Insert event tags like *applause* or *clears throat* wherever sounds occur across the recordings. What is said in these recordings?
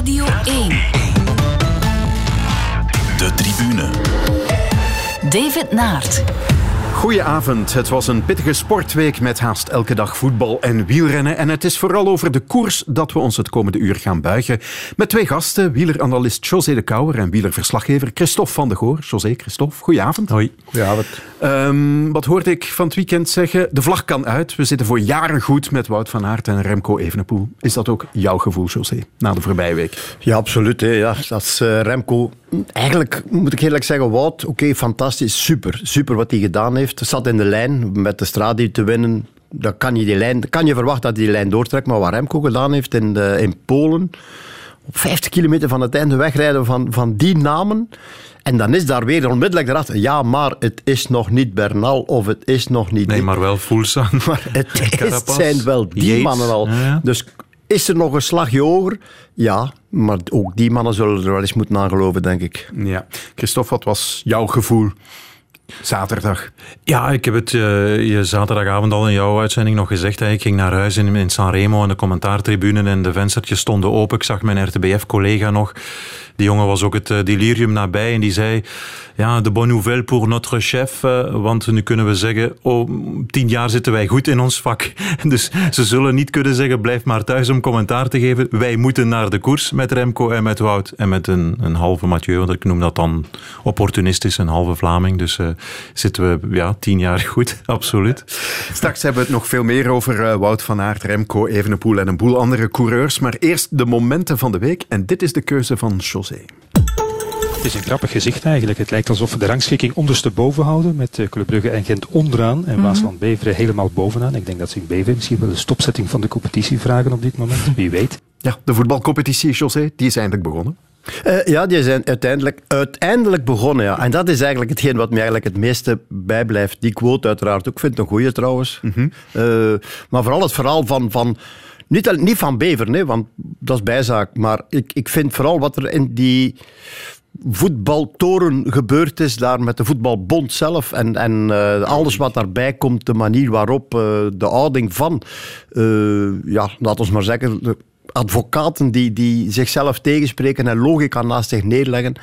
Radio 1. De tribune. David Naert. Goedenavond. Het was een pittige sportweek met haast elke dag voetbal en wielrennen. En het is vooral over de koers dat we ons het komende uur gaan buigen. Met twee gasten, wieleranalist José de Kouwer en wielerverslaggever Christophe van de Goor. José, Christophe, goedenavond. Hoi. Goedenavond. Um, wat hoorde ik van het weekend zeggen? De vlag kan uit. We zitten voor jaren goed met Wout van Aert en Remco Evenepoel. Is dat ook jouw gevoel, José, na de voorbije week? Ja, absoluut. Hè. Ja, dat is uh, Remco Eigenlijk moet ik eerlijk zeggen, Wout, oké, fantastisch, super. Super wat hij gedaan heeft. Zat in de lijn met de Stradi te winnen. Dan kan je, die lijn, kan je verwachten dat hij die lijn doortrekt. Maar wat Remco gedaan heeft in, de, in Polen, op 50 kilometer van het einde wegrijden van, van die namen. En dan is daar weer onmiddellijk erachter, ja, maar het is nog niet Bernal of het is nog niet... Nee, maar wel Fulsan. *laughs* Maar het, het zijn wel die mannen al. Dus is er nog een slagje hoger? Ja, maar ook die mannen zullen er wel eens moeten aangeloven, denk ik. Ja. Christophe, wat was jouw gevoel zaterdag? Ja, ik heb het uh, je zaterdagavond al in jouw uitzending nog gezegd. Hè. Ik ging naar huis in, in Sanremo en de commentaartribune en de venstertjes stonden open. Ik zag mijn RTBF-collega nog. Die jongen was ook het uh, delirium nabij en die zei ja, de bonne nouvelle pour notre chef. Uh, want nu kunnen we zeggen, oh, tien jaar zitten wij goed in ons vak. *laughs* Dus ze zullen niet kunnen zeggen, blijf maar thuis om commentaar te geven. Wij moeten naar de koers met Remco en met Wout. En met een, een halve Mathieu, want ik noem dat dan opportunistisch, een halve Vlaming. Dus uh, zitten we ja, tien jaar goed, *laughs* absoluut. Straks hebben we het nog veel meer over Wout van Aert, Remco, Evenepoel en een boel andere coureurs. Maar eerst de momenten van de week. En dit is de keuze van José. Het is een grappig gezicht eigenlijk. Het lijkt alsof we de rangschikking ondersteboven houden. Met eh, Club Brugge en Gent onderaan. En mm Waasland-Beveren helemaal bovenaan. Ik denk dat ze in Beveren misschien wel de stopzetting van de competitie vragen op dit moment. Wie weet. Ja, de voetbalcompetitie, José, die is eindelijk begonnen. Uh, ja, die zijn uiteindelijk, uiteindelijk begonnen. Ja. En dat is eigenlijk hetgeen wat me eigenlijk het meeste bijblijft. Die quote uiteraard ook. Ik vind het een goeie trouwens. Mm -hmm. uh, maar vooral het verhaal van... van niet, niet van Beveren, hè, want dat is bijzaak. Maar ik, ik vind vooral wat er in die voetbaltoren gebeurd is, daar met de voetbalbond zelf en, en uh, alles wat daarbij komt, de manier waarop uh, de houding van, uh, ja, laten we maar zeggen, de advocaten die, die zichzelf tegenspreken en logica naast zich neerleggen,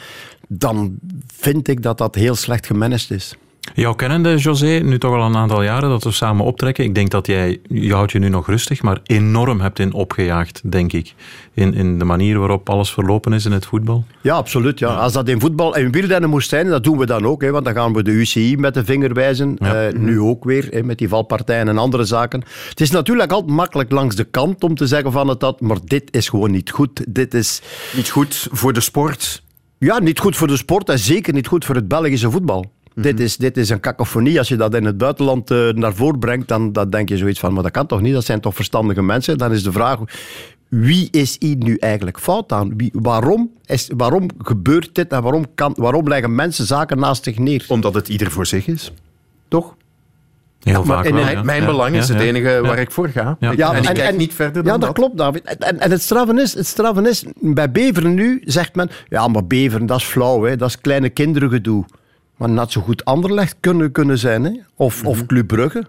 dan vind ik dat dat heel slecht gemanaged is. Jouw kennende, José, nu toch al een aantal jaren dat we samen optrekken. Ik denk dat jij, je houdt je nu nog rustig, maar enorm hebt in opgejaagd, denk ik. In, in de manier waarop alles verlopen is in het voetbal. Ja, absoluut. Ja. Als dat in voetbal en wielrennen moest zijn, dat doen we dan ook. Hè, want dan gaan we de UCI met de vinger wijzen. Ja. Uh, nu ook weer, hè, met die valpartijen en andere zaken. Het is natuurlijk altijd makkelijk langs de kant om te zeggen van het dat, maar dit is gewoon niet goed. Dit is... Niet goed voor de sport. Ja, niet goed voor de sport en zeker niet goed voor het Belgische voetbal. Dit, is, dit is een kakofonie. Als je dat in het buitenland uh, naar voren brengt, dan, dan denk je zoiets van, maar dat kan toch niet? Dat zijn toch verstandige mensen? Dan is de vraag, wie is hier nu eigenlijk fout aan? Wie, waarom, is, waarom gebeurt dit en waarom, kan, waarom leggen mensen zaken naast zich neer? Omdat het ieder voor zich is, toch? Heel vaak en wel, mijn belang is het enige waar ik voor ga. Ja. en ik kijk niet verder dan Ja, dat, klopt, David. En, en het, straffen is, het straffen is, bij Beveren nu zegt men, ja, maar Beveren, dat is flauw, hè, dat is kleine kinderen gedoe. Maar net zo goed Anderlecht kunnen, kunnen zijn. Hè? Of, of Club Brugge.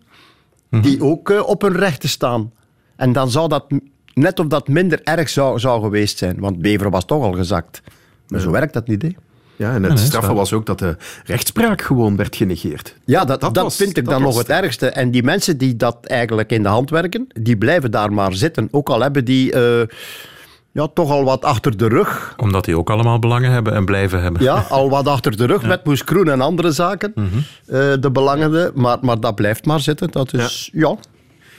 Die ook uh, op hun rechten staan. En dan zou dat net of dat minder erg zou, zou geweest zijn. Want Bever was toch al gezakt. Maar zo werkt dat niet, hè? Ja, en het straffe was ook dat de rechtspraak gewoon werd genegeerd. Ja, dat, dat, dat was, vind ik dan nog het ergste. En die mensen die dat eigenlijk in de hand werken, die blijven daar maar zitten. Ook al hebben die... Uh, ja, toch al wat achter de rug. Omdat die ook allemaal belangen hebben en blijven hebben. Ja, *laughs* al wat achter de rug met Moes Kroen en andere zaken. Mm -hmm. uh, de belangende. Maar, maar dat blijft maar zitten. Dat is, ja, ja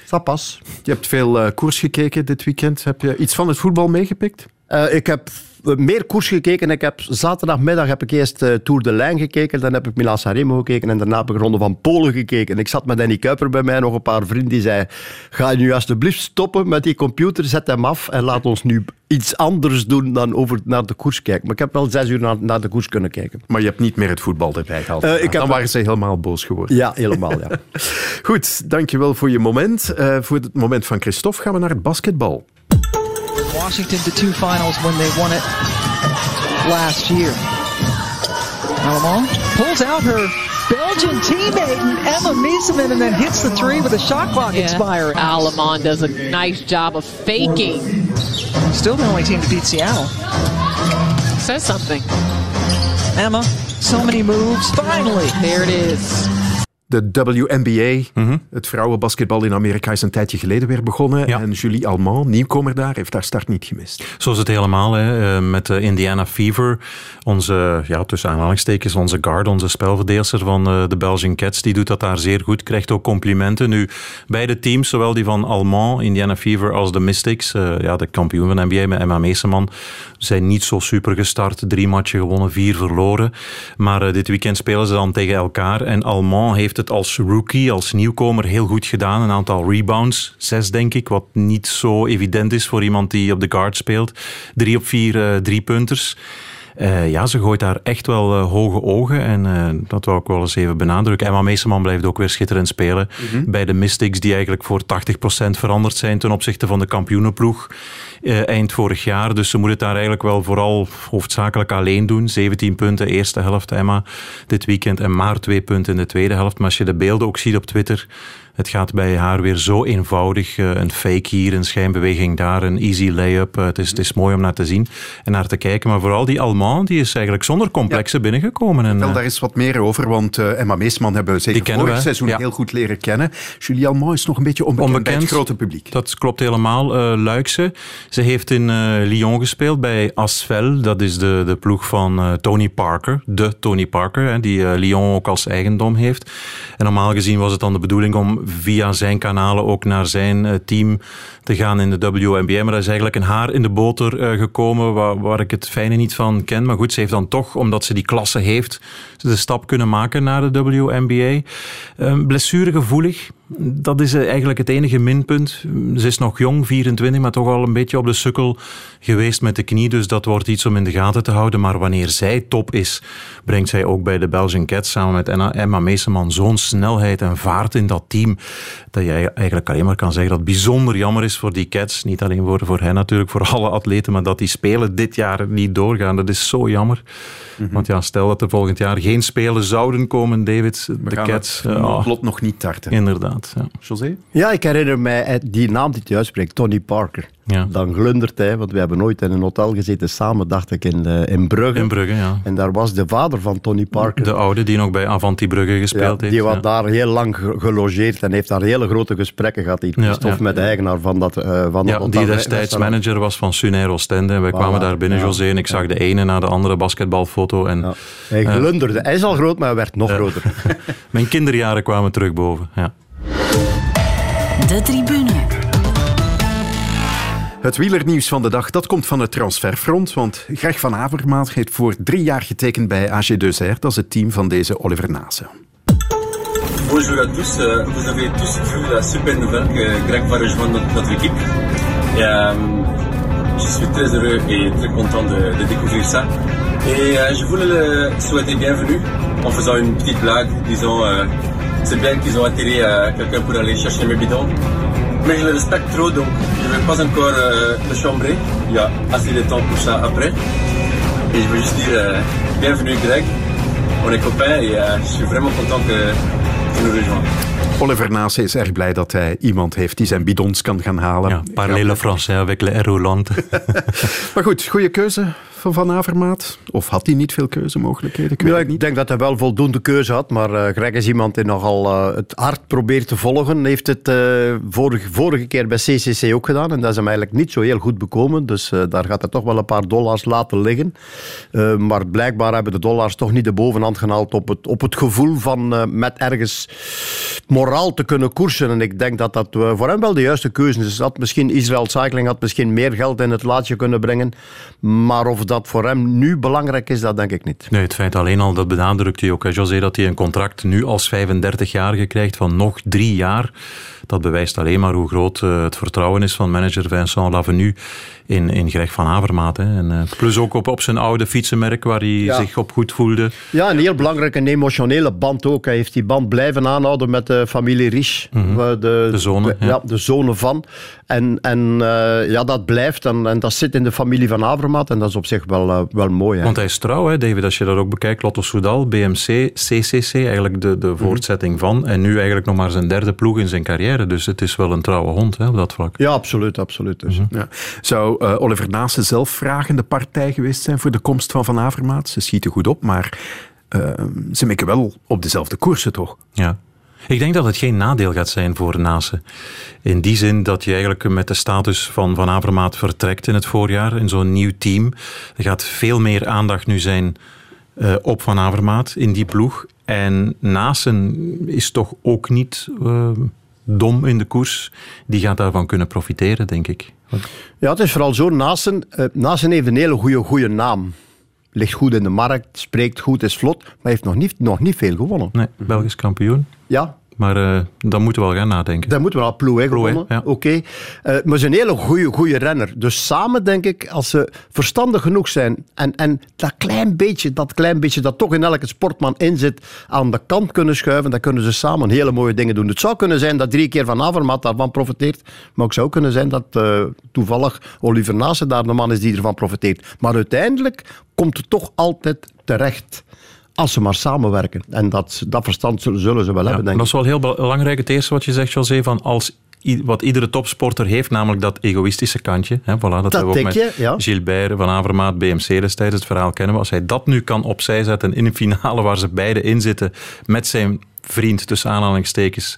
dat pas. Je hebt veel uh, koers gekeken dit weekend. Heb je iets van het voetbal meegepikt? Uh, ik heb meer koers gekeken. Ik heb, zaterdagmiddag heb ik eerst uh, Tour de Lijn gekeken, dan heb ik Milan Sanremo gekeken en daarna heb ik Ronde van Polen gekeken. Ik zat met Danny Kuiper bij mij, nog een paar vrienden, die zei ga je nu alsjeblieft stoppen met die computer, zet hem af en laat ons nu iets anders doen dan over naar de koers kijken. Maar ik heb wel zes uur naar, naar de koers kunnen kijken. Maar je hebt niet meer het voetbal erbij gehaald. Uh, ik dan heb... waren ze helemaal boos geworden. Ja, helemaal, ja. *laughs* Goed, dankjewel voor je moment. Uh, voor het moment van Christophe gaan we naar het basketbal. Washington to two finals when they won it last year. Alamon pulls out her Belgian teammate Emma Mieseman and then hits the three with the shot clock yeah. expiring. Alamon does a nice job of faking Still the only team to beat Seattle. Says something. Emma, so many moves. Finally. There it is. De WNBA, het vrouwenbasketbal in Amerika, is een tijdje geleden weer begonnen. Ja. En Julie Almond, nieuwkomer daar, heeft haar start niet gemist. Zo is het helemaal, hè. Eh, met de Indiana Fever. Onze, ja, tussen aanhalingstekens, onze guard, onze spelverdeelster van eh, de Belgian Cats, die doet dat daar zeer goed, krijgt ook complimenten. Nu, beide teams, zowel die van Almond, Indiana Fever, als de Mystics, eh, ja, de kampioen van de NBA met Emma Meeseman, zijn niet zo super gestart. Drie matchen gewonnen, vier verloren. Maar dit weekend spelen ze dan tegen elkaar. En Almond heeft het als rookie, als nieuwkomer, heel goed gedaan. Een aantal rebounds, zes denk ik, wat niet zo evident is voor iemand die op de guard speelt. Drie op vier eh, driepunters. Eh, ja, ze gooit daar echt wel eh, hoge ogen. En eh, dat wou ik wel eens even benadrukken. Emma Meeseman blijft ook weer schitterend spelen. Bij de Mystics, die eigenlijk voor 80% veranderd zijn ten opzichte van de kampioenenploeg eind vorig jaar. Dus ze moet het daar eigenlijk wel vooral hoofdzakelijk alleen doen. 17 punten, eerste helft Emma dit weekend. En maar twee punten in de tweede helft. Maar als je de beelden ook ziet op Twitter... Het gaat bij haar weer zo eenvoudig. eh, Een fake hier, een schijnbeweging daar, een easy layup. Eh, Het is, het is mooi om naar te zien en naar te kijken. Maar vooral die Alman, die is eigenlijk zonder complexen binnengekomen. En, Wel, eh, daar is wat meer over, want Emma Meesman hebben we zeker vorig we, seizoen ja. heel goed leren kennen. Julie Almond is nog een beetje onbekend, bij Onbekend. het grote publiek. Dat klopt helemaal. eh Luikse. Ze heeft in Lyon gespeeld bij Asvel. Dat is de, de ploeg van Tony Parker. De Tony Parker, hè, die Lyon ook als eigendom heeft. En normaal gezien was het dan de bedoeling om via zijn kanalen ook naar zijn eh, team te gaan in de WNBA. Maar dat is eigenlijk een haar in de boter eh, gekomen waar, waar ik het fijne niet van ken. Maar goed, ze heeft dan toch, omdat ze die klasse heeft, de stap kunnen maken naar de WNBA. Eh, blessuregevoelig, dat is eh, eigenlijk het enige minpunt. Ze is nog jong, 24, maar toch al een beetje op de sukkel geweest met de knie. Dus dat wordt iets om in de gaten te houden. Maar wanneer zij top is, brengt zij ook bij de Belgian Cats samen met Emma- Meeseman zo'n snelheid en vaart in dat team. Dat je eigenlijk alleen maar kan zeggen dat het bijzonder jammer is voor die Cats. Niet alleen voor, voor hen natuurlijk, voor alle atleten. Maar dat die spelen dit jaar niet doorgaan. Dat is zo jammer. Want ja, stel dat er volgend jaar geen spelen zouden komen, David. We de gaan Cats. het lot nog niet tarten. inderdaad. Ja. José? Ja, ik herinner mij eh, die naam die hij uitspreekt, Tony Parker. Ja. Dan glundert hij, want we hebben nooit in een hotel gezeten samen, dacht ik, in, eh, in Brugge. In Brugge, ja. En daar was de vader van Tony Parker. De oude die nog bij Avanti Brugge Ja, gespeeld heeft. die was ja. daar heel lang ge- gelogeerd en heeft daar hele grote gesprekken gehad. Christophe, ja. met de eigenaar van dat, eh van dat Ja, hotel- die destijds manager was van Sunair Oostende. En wij kwamen daar binnen, ja. José, en ik zag de ene na de andere basketbalfoto. En Ja. Hij glunderde. Hij is al groot, maar hij werd nog groter. *laughs* mijn kinderjaren kwamen terug boven. Ja. De tribune. Het wielernieuws van de dag dat komt van het transferfront. Want Greg van Avermaat heeft voor drie jaar getekend bij AG Deuxer. Dat is het team van deze Oliver Nase. Bonjour à tous. Euh, Vous avez tous vu la super nouvelle que Greg va rejoindre notre, équipe. Euh, je suis très heureux et très content de, découvrir ça. Et euh, je voulais le souhaiter bienvenue en faisant une petite blague, euh, c'est bien qu'ils ont atterri à quelqu'un pour aller chercher mes bidons. Mais je le respecte trop, donc je ne vais pas encore euh, le chambrer. Il y a assez de temps pour ça après. Et je veux juste dire euh, bienvenue Greg. On est copains et euh, je suis vraiment content que tu nous rejoins. Oliver Nase is erg blij dat hij iemand heeft die zijn bidons kan gaan halen. Ja, parler le français avec le Roland. *laughs* Maar goed, goede keuze van Van Avermaat. Of had hij niet veel keuzemogelijkheden? Ik weet Ja, het ik niet. denk dat hij wel voldoende keuze had, maar eh, Greg is iemand die nogal eh, het hard probeert te volgen. Heeft het eh, vorige, vorige keer bij CCC ook gedaan en dat is hem eigenlijk niet zo heel goed bekomen. Dus daar gaat hij toch wel een paar dollars laten liggen. Maar blijkbaar hebben de dollars toch niet de bovenhand gehaald op het, op het gevoel van met ergens moraal te kunnen koersen. En ik denk dat dat voor hem wel de juiste keuze is. Had misschien Israel Cycling had misschien meer geld in het laadje kunnen brengen. Maar of dat voor hem nu belangrijk is, dat denk ik niet. Nee, het feit alleen al, dat benadrukt hij ook, hè, José, dat hij een contract nu als 35-jarige krijgt van nog drie jaar. Dat bewijst alleen maar hoe groot eh, het vertrouwen is van manager Vincent Lavenu in, in Greg van Avermaat. Hè. En, eh, plus ook op, op zijn oude fietsenmerk, waar hij Ja. zich op goed voelde. Ja, een heel belangrijke emotionele band ook. Hij heeft die band blijven aanhouden met de familie Rich. de, De zonen, ja. ja. de zonen van. En, en eh, ja, dat blijft en, en dat zit in de familie van Avermaat. En dat is op zich wel, uh, wel mooi. Hè. Want hij is trouw, hè, David, als je dat ook bekijkt. Lotto Soudal, BMC, CCC, eigenlijk de, de Mhm. voortzetting van. En nu eigenlijk nog maar zijn derde ploeg in zijn carrière. Dus het is wel een trouwe hond hè, op dat vlak. Ja, absoluut. absoluut dus. Ja. Zou uh, Oliver Naassen zelf vragende partij geweest zijn voor de komst van Van Avermaat? Ze schieten goed op, maar uh, ze mikken wel op dezelfde koersen, toch? Ja. Ik denk dat het geen nadeel gaat zijn voor Nase. In die zin dat je eigenlijk met de status van Van Avermaat vertrekt in het voorjaar, in zo'n nieuw team. Er gaat veel meer aandacht nu zijn uh, op Van Avermaat in die ploeg. En Nasen is toch ook niet uh, dom in de koers. Die gaat daarvan kunnen profiteren, denk ik. Ja, het is vooral zo. Nasen, uh, Nasen heeft een hele goede, goede naam. Ligt goed in de markt, spreekt goed, is vlot, maar heeft nog niet, nog niet veel gewonnen. Nee, Belgisch kampioen. Ja, maar uh, dan moeten we wel gaan nadenken. Dan moeten we wel Plouet gewonnen. Ja. Oké. Okay. Uh, maar ze is een hele goede renner. Dus samen denk ik, als ze verstandig genoeg zijn en, en dat klein beetje, dat klein beetje dat toch in elke sportman in zit, aan de kant kunnen schuiven, dan kunnen ze samen hele mooie dingen doen. Het zou kunnen zijn dat drie keer Van Avermaat daarvan profiteert, maar ook zou kunnen zijn dat uh, toevallig Oliver Naassen daar de man is die ervan profiteert. Maar uiteindelijk komt het toch altijd terecht als ze maar samenwerken. En dat, dat verstand zullen, zullen ze wel ja, hebben, denk Dat is wel heel belangrijk, het eerste wat je zegt, José, van als wat iedere topsporter heeft, namelijk dat egoïstische kantje. Hè, voilà, dat, dat hebben we ook met je, ja. Gilbert, Van Avermaat, BMC destijds, het verhaal kennen we. Als hij dat nu kan opzij zetten in een finale waar ze beide in zitten, met zijn vriend, tussen aanhalingstekens,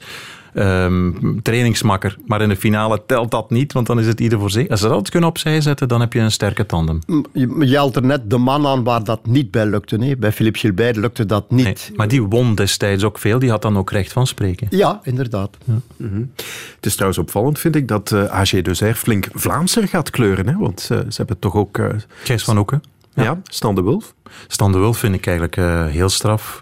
um, trainingsmakker. Maar in de finale telt dat niet, want dan is het ieder voor zich. Als ze dat kunnen opzij zetten, dan heb je een sterke tandem. Je, je haalt er net de man aan waar dat niet bij lukte. Nee? Bij Philippe Gilbert lukte dat niet. Nee, maar die won destijds ook veel. Die had dan ook recht van spreken. Ja, inderdaad. Ja. Mm-hmm. Het is trouwens opvallend, vind ik, dat uh, AG Deuzer flink Vlaamser gaat kleuren. Hè? Want uh, ze hebben toch ook... Uh, Gijs van Hoeken. Ja, ja Stan de Wulf. Stan de Wulf vind ik eigenlijk uh, heel straf.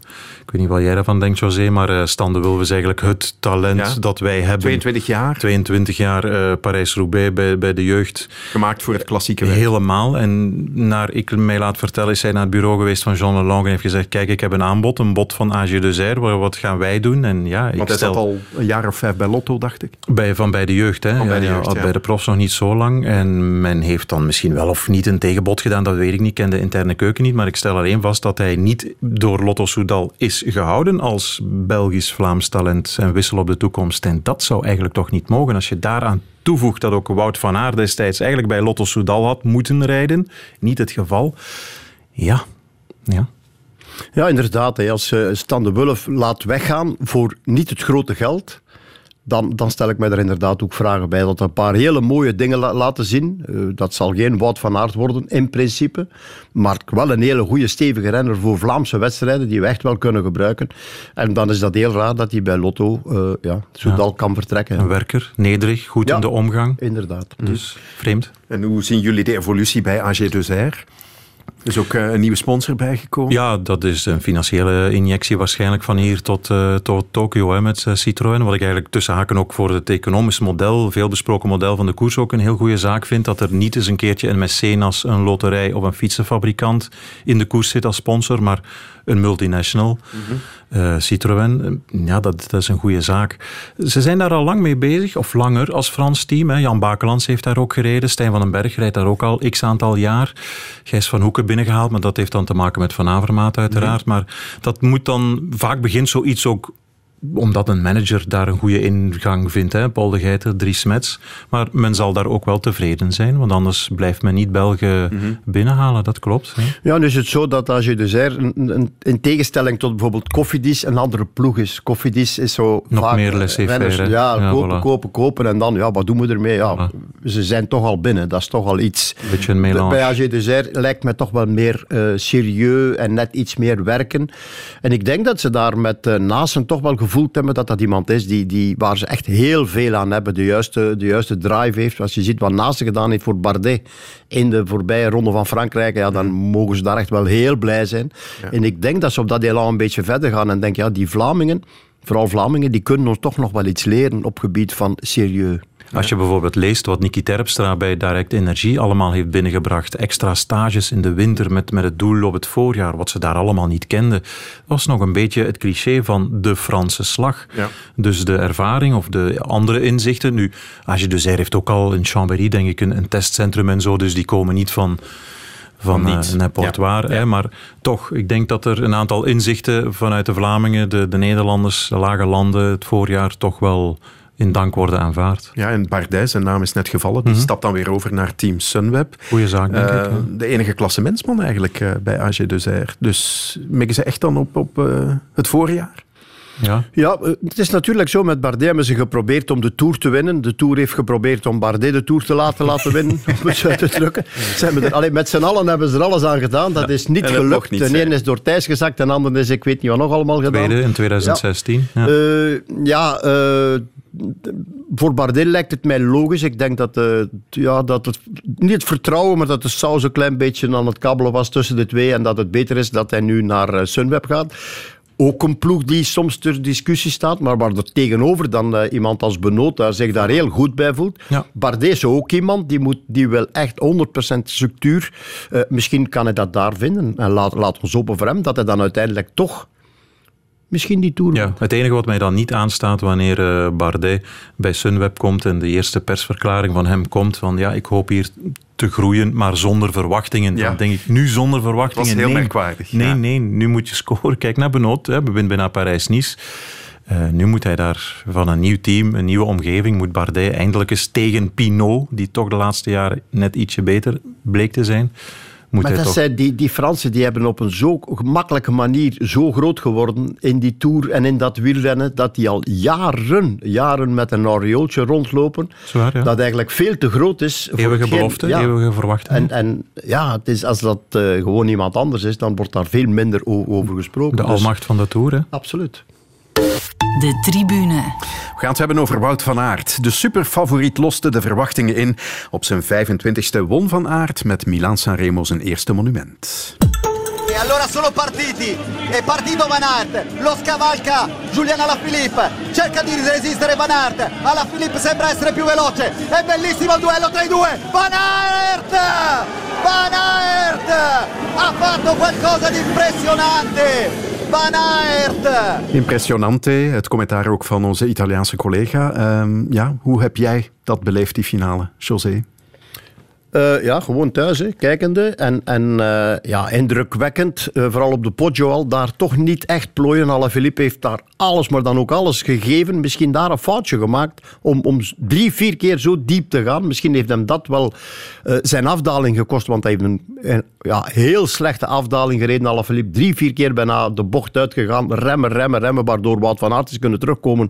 Ik weet niet wat jij daarvan denkt, José, maar uh, Stan de Wulf is eigenlijk het talent ja. dat wij hebben. 22 jaar. 22 jaar uh, Parijs-Roubaix bij, bij de jeugd. Gemaakt voor het klassieke werk. Helemaal. En naar ik mij laat vertellen, is hij naar het bureau geweest van Jean Lelang en heeft gezegd, kijk, ik heb een aanbod, een bod van AG Deuzer, wat gaan wij doen? En ja, ik Want hij stel... zat al een jaar of vijf bij Lotto, dacht ik. Bij, van bij de jeugd, hè. Van bij de, ja, jeugd, ja. bij de profs nog niet zo lang. En men heeft dan misschien wel of niet een tegenbod gedaan, dat weet ik niet. Ik ken de interne keuken niet, maar ik stel alleen vast dat hij niet door Lotto Soudal is gehouden als Belgisch-Vlaams talent en wissel op de toekomst. En dat zou eigenlijk toch niet mogen. Als je daaraan toevoegt dat ook Wout van Aert destijds eigenlijk bij Lotto Soudal had moeten rijden, niet het geval. Ja, ja. Ja, inderdaad. Als Stan de Wulf laat weggaan voor niet het grote geld, dan, dan stel ik mij er inderdaad ook vragen bij. Dat er een paar hele mooie dingen la laten zien. Uh, dat zal geen Wout van Aert worden, in principe. Maar wel een hele goede, stevige renner voor Vlaamse wedstrijden, die we echt wel kunnen gebruiken. En dan is dat heel raar dat hij bij Lotto uh, ja, ja. kan vertrekken. Een werker, nederig, goed ja, in de omgang. Inderdaad. Dus vreemd. En hoe zien jullie de evolutie bij AG Deuzer? Is ook uh, een nieuwe sponsor bijgekomen. Ja, dat is een financiële injectie waarschijnlijk van hier tot, uh, tot Tokio met uh, Citroën. Wat ik eigenlijk tussen haken ook voor het economisch model, veel besproken model van de koers ook een heel goede zaak vind. Dat er niet eens een keertje een mecenas, een loterij of een fietsenfabrikant in de koers zit als sponsor, maar een multinational. Mm -hmm. uh, Citroën, ja, dat, dat, is een goede zaak. Ze zijn daar al lang mee bezig, of langer als Frans team. Hè. Jan Bakelands heeft daar ook gereden. Stijn van den Berg rijdt daar ook al x aantal jaar. Gijs van Hoeken binnengehaald, maar dat heeft dan te maken met Van Avermaat uiteraard. Mm -hmm. Maar dat moet dan, vaak begint zoiets ook omdat een manager daar een goede ingang vindt. Hè? Paul de Geiter, Dries Smets. Maar men zal daar ook wel tevreden zijn, want anders blijft men niet Belgen mm -hmm. binnenhalen. Dat klopt. Hè? Ja, nu is het zo dat als je dus er, in tegenstelling tot bijvoorbeeld Koffiedis, een andere ploeg is. Koffiedis is zo Nog vaak meer laissez-faire. Ja, ja, kopen, voilà. kopen, kopen en dan, ja, wat doen we ermee? Ja, Voilà. Ze zijn toch al binnen, dat is toch al iets. Beetje een melange. Bij AG lijkt me toch wel meer uh, serieus en net iets meer werken. En ik denk dat ze daar met uh, Nasen toch wel gevoeld hebben dat dat iemand is die, die, waar ze echt heel veel aan hebben, de juiste, de juiste drive heeft. Als je ziet wat Nasen gedaan heeft voor Bardet in de voorbije ronde van Frankrijk, ja, dan mogen ze daar echt wel heel blij zijn. Ja. En ik denk dat ze op dat elan een beetje verder gaan en denken, ja, die Vlamingen, vooral Vlamingen, die kunnen ons toch nog wel iets leren op gebied van serieus. Als je bijvoorbeeld leest wat Niki Terpstra bij Direct Energie allemaal heeft binnengebracht, extra stages in de winter met, met het doel op het voorjaar, wat ze daar allemaal niet kenden, was nog een beetje het cliché van de Franse slag. Ja. Dus de ervaring of de andere inzichten. Nu, als je dus heeft ook al in Chambéry, denk ik, een, een testcentrum en zo, dus die komen niet van van. Ja. Hè, maar toch, ik denk dat er een aantal inzichten vanuit de Vlamingen, de, de Nederlanders, de lage landen het voorjaar toch wel in dank worden aanvaard. Ja, en Bardet, zijn naam is net gevallen. Die stapt dan weer over naar Team Sunweb. Goeie zaak, denk Eh, ik. ja. De enige klassementsman eigenlijk eh, bij AG Deser. Dus mikken ze echt dan op, op eh, het voorjaar? Ja. Ja, eh, het is natuurlijk zo. Met Bardet hebben ze geprobeerd om de Tour te winnen. De Tour heeft geprobeerd om Bardet de Tour te laten laten winnen. *laughs* om het zo te drukken. Ze hebben er, allee, met z'n allen hebben ze er alles aan gedaan. Dat is niet en gelukt. niet de ene is door Thijs gezakt, de andere is ik weet niet wat nog allemaal gedaan. Tweede in 2016. Ja. Eh, ja, eh, voor Bardet lijkt het mij logisch. Ik denk dat, eh, ja, dat het, niet het vertrouwen, maar dat de saus een klein beetje aan het kabbelen was tussen de twee. En dat het beter is dat hij nu naar eh, Sunweb gaat. Ook een ploeg die soms ter discussie staat, maar waar er tegenover dan eh, iemand als Benoot daar zich daar heel goed bij voelt. Ja. Bardet is ook iemand die, moet, die wil echt 100% structuur. Misschien kan hij dat daar vinden. En laat, laat ons hopen voor hem dat hij dan uiteindelijk toch misschien die Tour Ja, het enige wat mij dan niet aanstaat wanneer eh, Bardet bij Sunweb komt en de eerste persverklaring van hem komt van ja, ik hoop hier te groeien, maar zonder verwachtingen. Ja. Dan denk ik, nu zonder verwachtingen. Dat was heel nee. merkwaardig, Nee, ja. nee, nu moet je scoren. Kijk naar Benoot, hè, we winnen bijna Parijs-Nice. Eh, nu moet hij daar van een nieuw team, een nieuwe omgeving, moet Bardet eindelijk eens tegen Pinot, die toch de laatste jaren net ietsje beter bleek te zijn, moet Maar hij dat toch... zijn die, die Fransen die hebben op een zo gemakkelijke manier zo groot geworden in die Tour en in dat wielrennen, dat die al jaren, jaren met een aureooltje rondlopen, Zwaar, ja. dat eigenlijk veel te groot is. voor Eeuwige hetgeen- belofte, ja. eeuwige verwachtingen. En, en ja, het is, als dat eh, gewoon iemand anders is, dan wordt daar veel minder over gesproken. de Dus- almacht van de Tour, hè. Absoluut. De tribune. We gaan het hebben over Wout van Aert. De superfavoriet loste de verwachtingen in. Op zijn 25e won Van Aert met Milan Sanremo zijn eerste monument. E allora sono partiti, è partito Van Aert, lo scavalca Giuliano Alaphilippe, cerca di resistere Van Aert, Alaphilippe sembra essere più veloce, è bellissimo il duello tra i due, Van Aert! Van Aert! Ha fatto qualcosa di impressionante! Van Aert! Impressionante, het commentaar ook van onze Italiaanse collega. Ehm, ja, hoe heb jij dat beleefd, die finale, José? Eh, ja, gewoon thuis, hè, kijkende. En, en eh, ja, indrukwekkend, eh, vooral op de Poggio al, daar toch niet echt plooien. Alaphilippe heeft daar alles, maar dan ook alles gegeven. Misschien daar een foutje gemaakt om, om drie, vier keer zo diep te gaan. Misschien heeft hem dat wel zijn afdaling gekost, want hij heeft een, een ja, heel slechte afdaling gereden. Alaphilippe drie, vier keer bijna de bocht uitgegaan. Remmen, remmen, remmen, waardoor Wout van Aert is kunnen terugkomen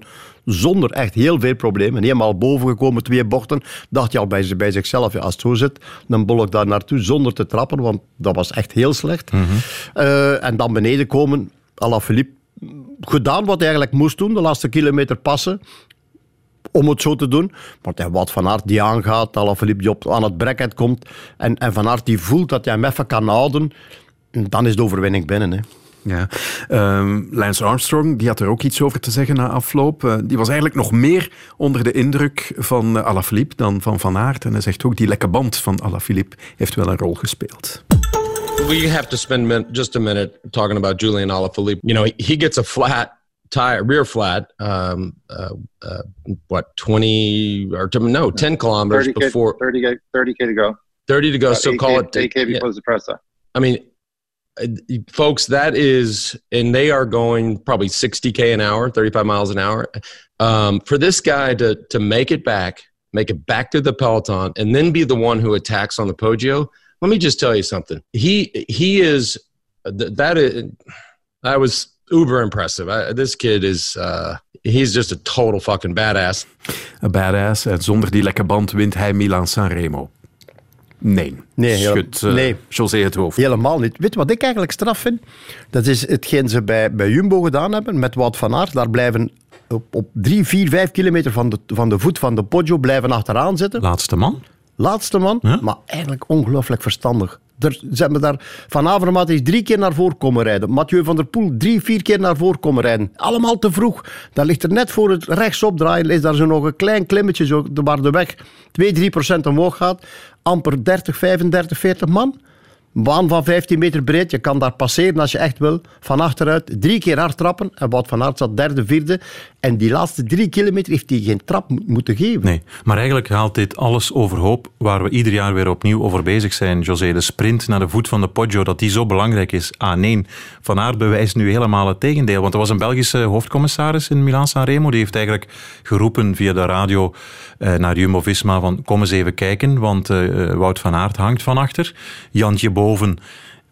zonder echt heel veel problemen. Helemaal boven gekomen, twee bochten. Dacht je al bij, bij zichzelf, ja, als het zo zit, dan bol ik daar naartoe zonder te trappen, want dat was echt heel slecht. Eh, en dan beneden komen, Alaphilippe, gedaan wat hij eigenlijk moest doen, de laatste kilometer passen om het zo te doen. Want hij wat Van Aert die aangaat, Alaphilippe die op, aan het bracket komt en, en Van Aert die voelt dat hij hem even kan houden, dan is de overwinning binnen. Hè. Ja. Ehm, Lance Armstrong die had er ook iets over te zeggen na afloop. Eh, die was eigenlijk nog meer onder de indruk van uh, Alaphilippe dan van Van Aert. En hij zegt ook, die lekke band van Alaphilippe heeft wel een rol gespeeld. We have to spend min- just a minute talking about Julian Alaphilippe. You know, he, gets a flat tire, rear flat, um, uh, uh, what, 20 or no, 10 kilometers 30K, before 30K, 30K to go. 30 to go. Uh, so 8K, call it 8K yeah. before the presser. I mean, uh, folks, that is, and they are going probably 60k an hour, 35 miles an hour. Um, for this guy to to make it back, make it back to the peloton, and then be the one who attacks on the Poggio. Let me just tell you something. He he is th- that is that was uber impressive. I, this kid is uh, he's just a total fucking badass. A badass. En zonder die lekke band wint hij Milan Sanremo. Nee. Nee, Schudt uh, nee. José het hoofd. Helemaal niet. Weet wat ik eigenlijk straf vind? Dat is hetgeen ze bij, bij Jumbo gedaan hebben met Wout van Aert. Daar blijven op, op drie, vier, vijf kilometer van de, van de voet van de Poggio blijven achteraan zitten. Laatste man. Laatste man, Ja. maar eigenlijk ongelooflijk verstandig. Er, ze daar, van Avermaat is drie keer naar voren komen rijden. Mathieu van der Poel drie, vier keer naar voren komen rijden. Allemaal te vroeg. Dan ligt er net voor het rechtsop draaien, is daar zo nog een klein klimmetje zo, waar de weg 2, 3 procent omhoog gaat. Amper 30, 35, 40 man. Baan van 15 meter breed. Je kan daar passeren als je echt wil. Van achteruit. Drie keer hard trappen. En Wout van Aert zat derde, vierde. En die laatste drie kilometer heeft hij geen trap mo- moeten geven. Nee, maar eigenlijk haalt dit alles overhoop waar we ieder jaar weer opnieuw over bezig zijn. José, de sprint naar de voet van de Poggio, dat die zo belangrijk is. Ah nee, Van Aert bewijst nu helemaal het tegendeel. Want er was een Belgische hoofdcommissaris in Milaan-San Remo, die heeft eigenlijk geroepen via de radio naar Jumbo-Visma van kom eens even kijken, want eh, eh, Wout van Aert hangt van achter. Jantje boven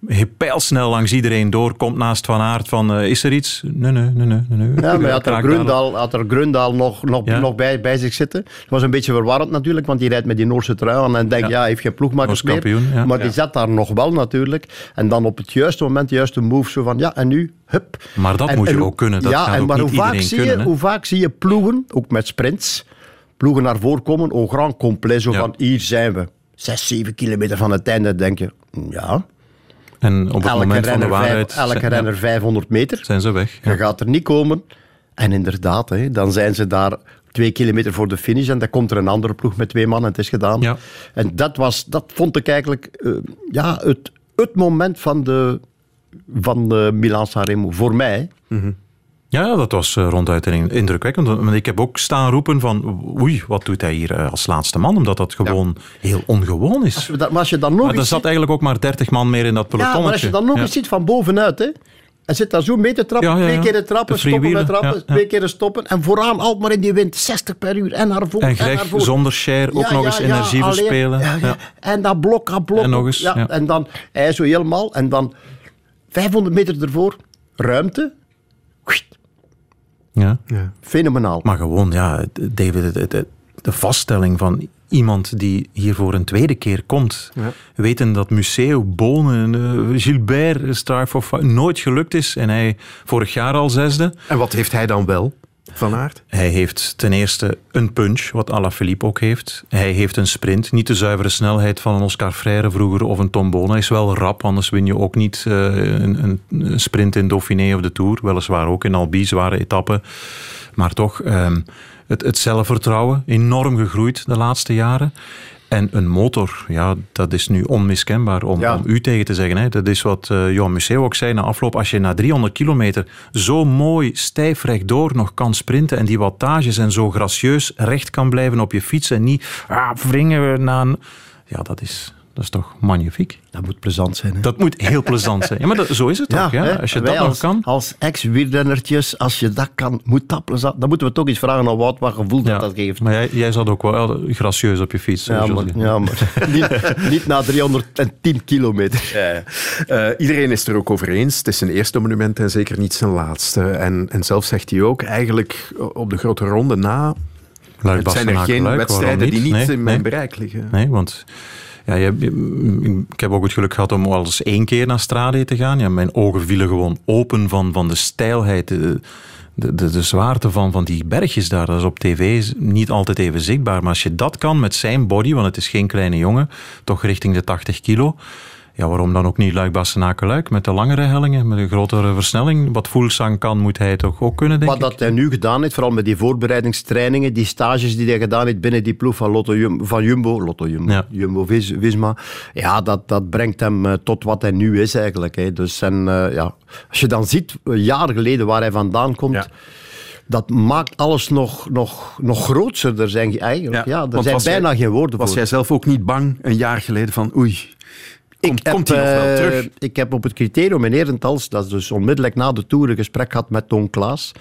hij pijlsnel langs iedereen door, komt naast Van Aert van eh, is er iets? Nee, nee, nee, nee. nee. Ja, maar had er Grundaal, had er Grundaal nog, nog, Ja. nog bij, bij zich zitten. Het was een beetje verwarrend natuurlijk, want die rijdt met die Noorse trui aan en denkt, ja, hij heeft geen ploegmakers Noors meer. kampioen, ja. Maar die Ja. zat daar nog wel natuurlijk. En dan op het juiste moment, de juiste move, zo van, ja, en nu, hup. Maar dat En- moet je ook kunnen. Dat ja, gaat en ook maar niet hoe vaak, iedereen zie kunnen. je, hè. hoe vaak zie je ploegen, ook met sprints, ploegen naar voren komen, au grand complet, zo Ja. van, hier zijn we. Zes, zeven kilometer van het einde, denk je, ja. En op het Elke moment van de renner, waarheid vijf, elke zijn, renner 500 meter. zijn ze weg. Je gaat er niet komen. En inderdaad, hè, dan zijn ze daar twee kilometer voor de finish en dan komt er een andere ploeg met twee man en het is gedaan. Ja. En dat, was, dat vond ik eigenlijk eh, ja, het, het moment van de, van de Milan-San Remo. Voor mij. Ja, ja, dat was eh, ronduit in- indrukwekkend. Want ik heb ook staan roepen van oei, wat doet hij hier eh, als laatste man? Omdat dat gewoon heel ongewoon is. Als dat, maar als je dan nog Maar er zat eigenlijk ook maar 30 man meer in dat Ja, pelotonnetje. maar als je dan nog Ja. eens ziet van bovenuit, hè. Hij zit daar zo mee te trappen, Ja, ja, twee ja. keer trappen, De stoppen met trappen, ja, ja. twee keer stoppen. En vooraan altijd maar in die wind, 60 per uur en naar voren En en, Greg voren. zonder share ook Ja, nog ja, eens ja, energie verspelen. ja, ja. Ja. En dat blok, dat blok. En nog eens, Ja, ja. En dan hij zo helemaal. En dan 500 meter ervoor, ruimte. Ja. Fenomenaal. Maar gewoon, ja, David, het- de vaststelling van iemand die hier voor een tweede keer komt, Ja. weten dat Museo, Bonen, eh, Gilbert, Star for Fi- nooit gelukt is en hij vorig jaar al zesde. En wat heeft hij dan wel, Van Aert? Hij heeft ten eerste een punch, wat Alaphilippe ook heeft. Hij heeft een sprint, niet de zuivere snelheid van een Oscar Freire vroeger of een Tom Bonen. Hij is wel rap, anders win je ook niet eh, een, een, een sprint in Dauphiné of de Tour. Weliswaar ook in Albi, zware etappen. Maar toch, ehm, het, het zelfvertrouwen enorm gegroeid de laatste jaren. En een motor, ja, dat is nu onmiskenbaar om, Ja. om u tegen te zeggen. Hè. Dat is wat eh Johan Museo ook zei na afloop. Als je na 300 kilometer zo mooi stijf rechtdoor nog kan sprinten en die wattages en zo gracieus recht kan blijven op je fiets en niet ah, wringen we naar een... Ja, dat is, dat is toch magnifiek. Dat moet plezant zijn. Hè? Dat moet heel plezant zijn. Ja, maar dat, zo is het toch? Ja? Als je dat nog als, kan. Als ex-wielrennertjes, als je dat kan, moet dat plezant. Dan moeten we toch eens vragen aan Wout wat gevoel dat Ja. dat geeft. Maar jij, jij zat ook wel eh, gracieus op je fiets. Ja, maar, ja, maar *laughs* niet, niet na 310 kilometer. Ja, ja. Eh, iedereen is er ook over eens. Het is zijn eerste monument en zeker niet zijn laatste. En, en zelf zegt hij ook, eigenlijk op de grote ronde na... Luik, het zijn er geen Luik, wedstrijden die niet Nee, in mijn nee. bereik liggen. Nee, want ja, je, je- ik heb ook het geluk gehad om al eens één keer naar Strade te gaan. Ja, mijn ogen vielen gewoon open van, van de stijlheid, de, de, de, de zwaarte van, van die bergjes daar. Dat is op tv niet altijd even zichtbaar. Maar als je dat kan met zijn body, want het is geen kleine jongen, toch richting de 80 kilo. Ja, waarom dan ook niet luik bastenaken luik met de langere hellingen, met een grotere versnelling? Wat Voelsang kan, moet hij toch ook kunnen, denk Wat ik? dat hij nu gedaan heeft, vooral met die voorbereidingstrainingen, die stages die hij gedaan heeft binnen die ploeg van, Lotto Jum- van Jumbo, Lotto Jumbo, Ja. Jumbo Vis- Visma, ja, dat, dat brengt hem eh, tot wat hij nu is eigenlijk. Hè. Dus en, eh, ja, als je dan ziet, een jaar geleden waar hij vandaan komt, Ja. dat maakt alles nog, nog, nog grootser. Er zijn, eigenlijk, ja, er zijn was bijna jij- geen woorden Was voor. jij zelf ook niet bang een jaar geleden van oei, komt, heb, komt hij nog wel eh, terug? Ik heb op het criterium in Herentals, dat is dus onmiddellijk na de Tour, een gesprek gehad met Toon Klaas.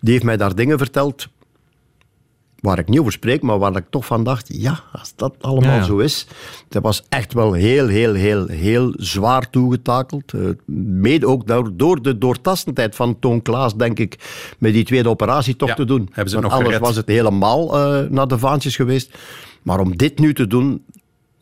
Die heeft mij daar dingen verteld waar ik niet over spreek, maar waar ik toch van dacht, ja, als dat allemaal Ja, ja. zo is. Dat was echt wel heel, heel, heel, heel zwaar toegetakeld. Eh, mede ook door, door de doortastendheid van Toon Klaas, denk ik, met die tweede operatie toch Ja, te doen. hebben ze het Want nog anders gered. was het helemaal eh, naar de vaantjes geweest. Maar om dit nu te doen,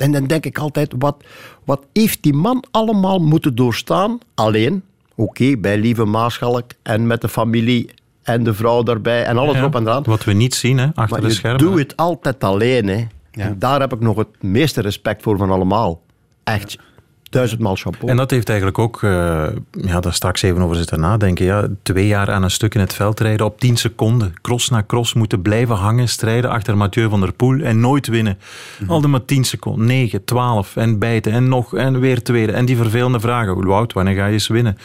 en dan denk ik altijd, wat, wat heeft die man allemaal moeten doorstaan? Alleen, oké, bij Lieve Maarschalk en met de familie en de vrouw daarbij en alles Ja, erop en eraan. Wat we niet zien, hè, achter Maar de schermen. doet het altijd alleen. Hè. En daar heb ik nog het meeste respect voor van allemaal. Echt. Duizendmaal chapeau. En dat heeft eigenlijk ook, uh, ja, daar straks even over zitten nadenken. Ja, twee jaar aan een stuk in het veld rijden op 10 seconden. Cross na cross moeten blijven hangen, strijden achter Mathieu van der Poel en nooit winnen. Mm Al maar 10 seconden, 9, 12 en bijten en nog en weer tweede. En die vervelende vragen. Wout, wanneer ga je eens winnen?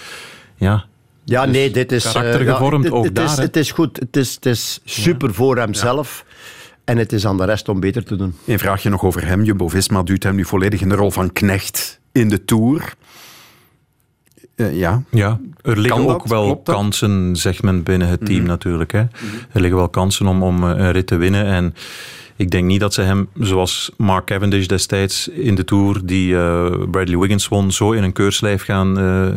Ja, ja, dus nee, dit is... Karakter gevormd, ja, ook het daar. Is, het is goed. Het is, het is super ja. voor hemzelf. En het is aan de rest om beter te doen. Een vraagje nog over hem. Jumbo-Visma duwt hem nu volledig in de rol van knecht in de Tour. Uh, ja. ja, er liggen ook wel kansen, zegt men binnen het team mm -hmm. natuurlijk. Hè. Mm -hmm. Er liggen wel kansen om, om een rit te winnen. En ik denk niet dat ze hem, zoals Mark Cavendish destijds in de Tour, die uh, Bradley Wiggins won, zo in een keurslijf gaan uh,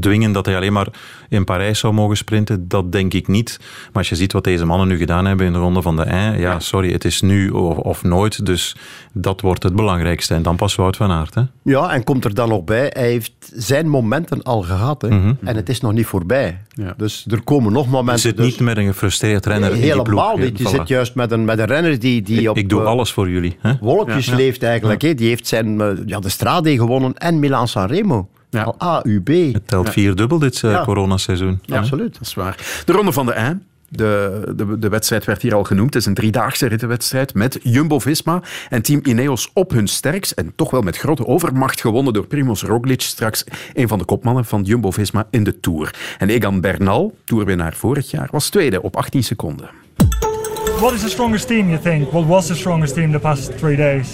dwingen dat hij alleen maar in Parijs zou mogen sprinten. Dat denk ik niet. Maar als je ziet wat deze mannen nu gedaan hebben in de ronde van de Ein, ja, sorry, het is nu of, of, nooit. Dus dat wordt het belangrijkste. En dan pas Wout van Aert. Hè? Ja, en komt er dan nog bij, hij heeft zijn momenten al gehad. Hè? Mm -hmm. En het is nog niet voorbij. Ja. Dus er komen nog momenten. Je zit dus... niet met een gefrustreerd renner nee, in die helemaal ploeg. niet. Je zit juist met een, met een renner die, die ik, op... Ik doe alles voor jullie. Hè? Wolkjes ja, ja. leeft eigenlijk. Hè? Die heeft zijn, ja, de Strade gewonnen en Milan Sanremo. Ja. Al AUB. Het telt vierdubbel dit uh, coronaseizoen. Ja, absoluut. Dat is waar. De Ronde van de Ein. De, de, de, wedstrijd werd hier al genoemd. Het is een driedaagse rittenwedstrijd met Jumbo-Visma en team Ineos op hun sterkst en toch wel met grote overmacht gewonnen door Primoz Roglic, straks een van de kopmannen van Jumbo-Visma in de Tour. En Egan Bernal, toerwinnaar vorig jaar, was tweede op 18 seconden. What is the strongest team you think? What was the strongest team the past three days?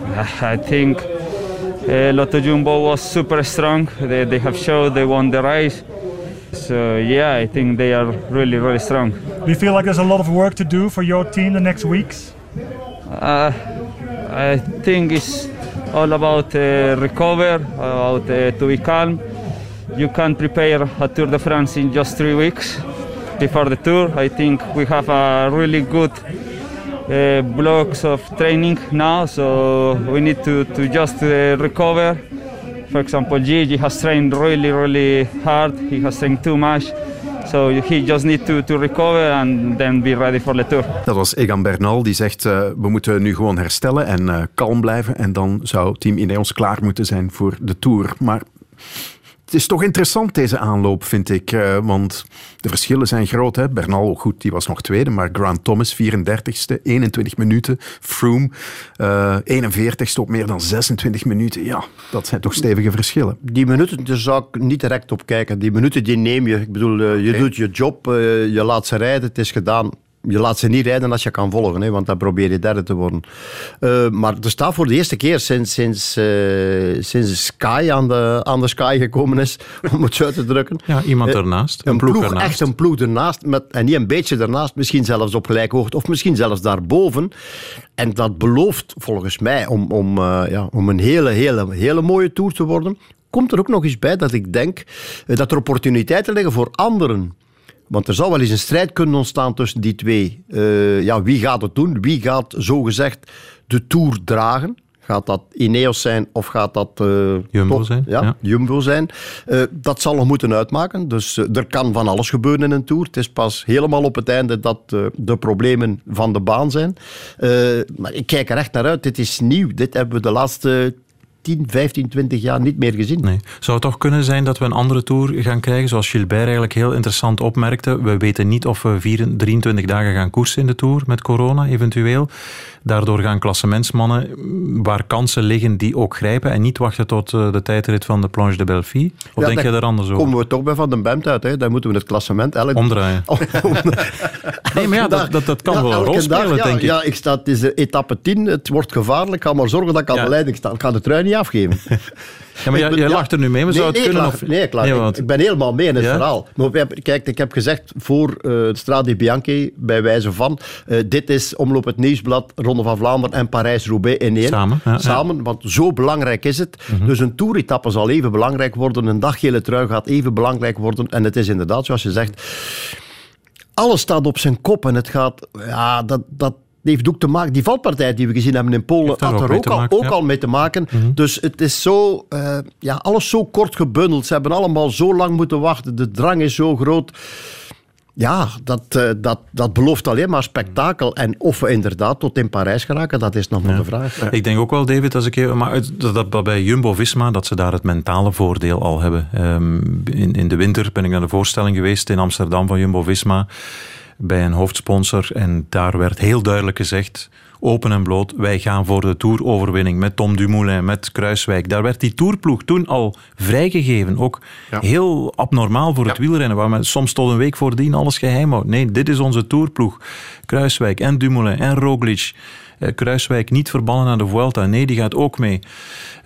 *laughs* I think uh, Lotto Jumbo was super strong. They, they have showed they won the race. So yeah, I think they are really, really strong. Do you feel like there's a lot of work to do for your team the next weeks? Uh, I think it's all about uh, recover, about uh, to be calm. You can't prepare a Tour de France in just three weeks before the tour. I think we have a really good uh, blocks of training now, so we need to, to just uh, recover. For example, Gigi has trained really, really hard. He has trained too much. So he just need to, to recover and then be ready for the tour. Dat was Egan Bernal die zegt uh, we moeten nu gewoon herstellen en uh, kalm blijven en dan zou team Ineos klaar moeten zijn voor de Tour. Maar het is toch interessant deze aanloop, vind ik. Uh, want de verschillen zijn groot. Hè? Bernal, goed, die was nog tweede. Maar Grant Thomas, 34ste, 21 minuten. Froome, uh, 41ste op meer dan 26 minuten. Ja, dat zijn toch stevige verschillen. Die minuten, daar zou ik niet direct op kijken. Die minuten, die neem je. Ik bedoel, uh, je okay. doet je job, je laat ze rijden, het is gedaan je laat ze niet rijden als je kan volgen, hè, want dan probeer je derde te worden. Uh, maar er staat voor de eerste keer sinds, sinds, uh, sinds Sky aan de, aan de Sky gekomen is, *laughs* om het zo uit te drukken. Ja, iemand ernaast. Een, een ploeg, ploeg ernaast. Echt een ploeg ernaast, met, en niet een beetje ernaast, misschien zelfs op gelijke hoogte, of misschien zelfs daarboven. En dat belooft volgens mij om, om, uh, ja, om een hele, hele, hele mooie tour te worden. Komt er ook nog eens bij dat ik denk dat er opportuniteiten liggen voor anderen. Want er zou wel eens een strijd kunnen ontstaan tussen die twee. Uh, ja, wie gaat het doen? Wie gaat zogezegd de Tour dragen? Gaat dat Ineos zijn of gaat dat uh, Jumbo top, zijn? Ja, ja. Jumbo zijn. Uh, dat zal nog moeten uitmaken. Dus uh, er kan van alles gebeuren in een Tour. Het is pas helemaal op het einde dat de problemen van de baan zijn. maar ik kijk er echt naar uit. Dit is nieuw. Dit hebben we de laatste 10, 15, 20 jaar niet meer gezien. Nee. Zou het toch kunnen zijn dat we een andere Tour gaan krijgen, zoals Gilbert eigenlijk heel interessant opmerkte. We weten niet of we 4, 23 dagen gaan koersen in de Tour met corona, eventueel. Daardoor gaan klassementsmannen waar kansen liggen die ook grijpen en niet wachten tot de tijdrit van de Planche de Belleville. Of ja, denk je daar anders over? komen we toch bij Van den Bemt uit. Hè? Dan moeten we het klassement... Elk... Omdraaien. *laughs* nee, maar ja, dat, dat, dat kan ja, wel een rol spelen, dag, ja, denk ik. Ja, ik sta, het is etappe 10, het wordt gevaarlijk. Ik ga maar zorgen dat ik aan de leiding sta. Ik ga de trui niet afgeven. *laughs* Ja, maar jij lacht er nu mee, maar zou nee, het kunnen? Ik lach, nee, ik, lach, nee, want... ik ben helemaal mee in het ja? verhaal. Maar kijk, ik heb gezegd voor uh, Strade Bianchi, bij wijze van, uh, dit is Omloop het Nieuwsblad, Ronde van Vlaanderen en Parijs-Roubaix in één. Samen. Ja, Samen, want zo belangrijk is het. Mm -hmm. Dus een toeretappe zal even belangrijk worden, een daggele trui gaat even belangrijk worden. En het is inderdaad, zoals je zegt, alles staat op zijn kop en het gaat, ja, dat... dat die heeft ook te maken, die valpartij die we gezien hebben in Polen, had er ook, al, maken, ook ja. al mee te maken. Mm -hmm. Dus het is zo, uh, ja, alles zo kort gebundeld. Ze hebben allemaal zo lang moeten wachten. De drang is zo groot. Ja, dat, uh, dat, dat belooft alleen maar spektakel. En of we inderdaad tot in Parijs geraken, dat is nog maar de vraag. Ja. Ik denk ook wel, David, als ik even, maar dat, dat bij Jumbo-Visma, dat ze daar het mentale voordeel al hebben. Um, in, in de winter ben ik naar de voorstelling geweest in Amsterdam van Jumbo-Visma bij een hoofdsponsor. En daar werd heel duidelijk gezegd open en bloot. Wij gaan voor de Tour-overwinning met Tom Dumoulin, met Kruiswijk. Daar werd die Tourploeg toen al vrijgegeven. Ook ja. heel abnormaal voor het wielrennen, waar men soms tot een week voordien alles geheim houdt. Nee, dit is onze Tourploeg. Kruiswijk en Dumoulin en Roglic. Kruiswijk niet verbannen naar de Vuelta. Nee, die gaat ook mee.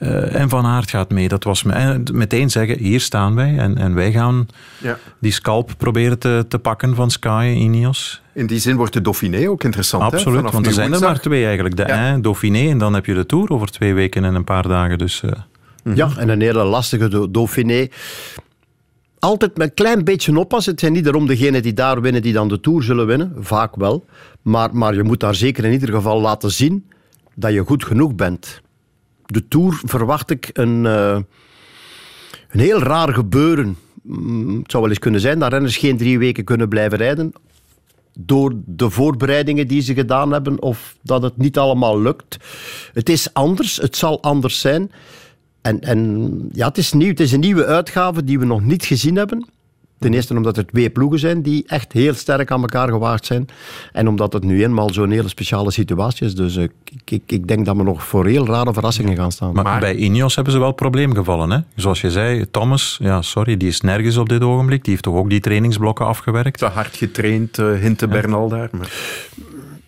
Uh, en Van Aert gaat mee. Dat was me, en meteen zeggen, hier staan wij en, en wij gaan ja. die scalp proberen te, te pakken van Sky Ineos. In die zin wordt de Dauphiné ook interessant. Absoluut, hè? want er zijn er maar twee eigenlijk. De ja. Dauphiné en dan heb je de Tour over twee weken en een paar dagen. Dus, uh... Ja, en een hele lastige Dauphiné altijd met een klein beetje oppassen. Het zijn niet daarom degenen die daar winnen die dan de Tour zullen winnen. Vaak wel. Maar, maar je moet daar zeker in ieder geval laten zien dat je goed genoeg bent. De Tour verwacht ik een, uh, een heel raar gebeuren. Het zou wel eens kunnen zijn dat renners geen drie weken kunnen blijven rijden. Door de voorbereidingen die ze gedaan hebben, of dat het niet allemaal lukt. Het is anders, het zal anders zijn. En, en ja, het is nieuw. Het is een nieuwe uitgave die we nog niet gezien hebben. Ten eerste omdat er twee ploegen zijn die echt heel sterk aan elkaar gewaagd zijn. En omdat het nu eenmaal zo'n hele speciale situatie is. Dus uh, ik, ik, ik, denk dat we nog voor heel rare verrassingen gaan staan. Maar, maar, bij Ineos hebben ze wel probleemgevallen. Hè? Zoals je zei, Thomas, ja, sorry, die is nergens op dit ogenblik. Die heeft toch ook die trainingsblokken afgewerkt? Te hard getraind, uh, Hinte ja. Bernal daar. Maar...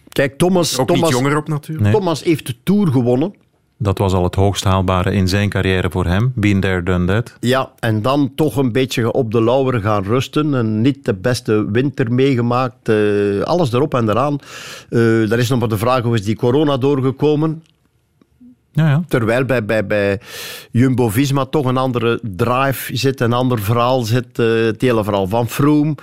Kijk, Thomas, ook Thomas, niet jonger op natuurlijk. Nee. Thomas heeft de Tour gewonnen. Dat was al het hoogst haalbare in zijn carrière voor hem. Been there, done that. Ja, en dan toch een beetje op de lauwer gaan rusten. En niet de beste winter meegemaakt. Uh, alles erop en eraan. Uh, er is nog maar de vraag, hoe is die corona doorgekomen? Ja, ja. Terwijl bij, bij, bij Jumbo-Visma toch een andere drive zit, een ander verhaal zit. Uh, het hele verhaal van Froome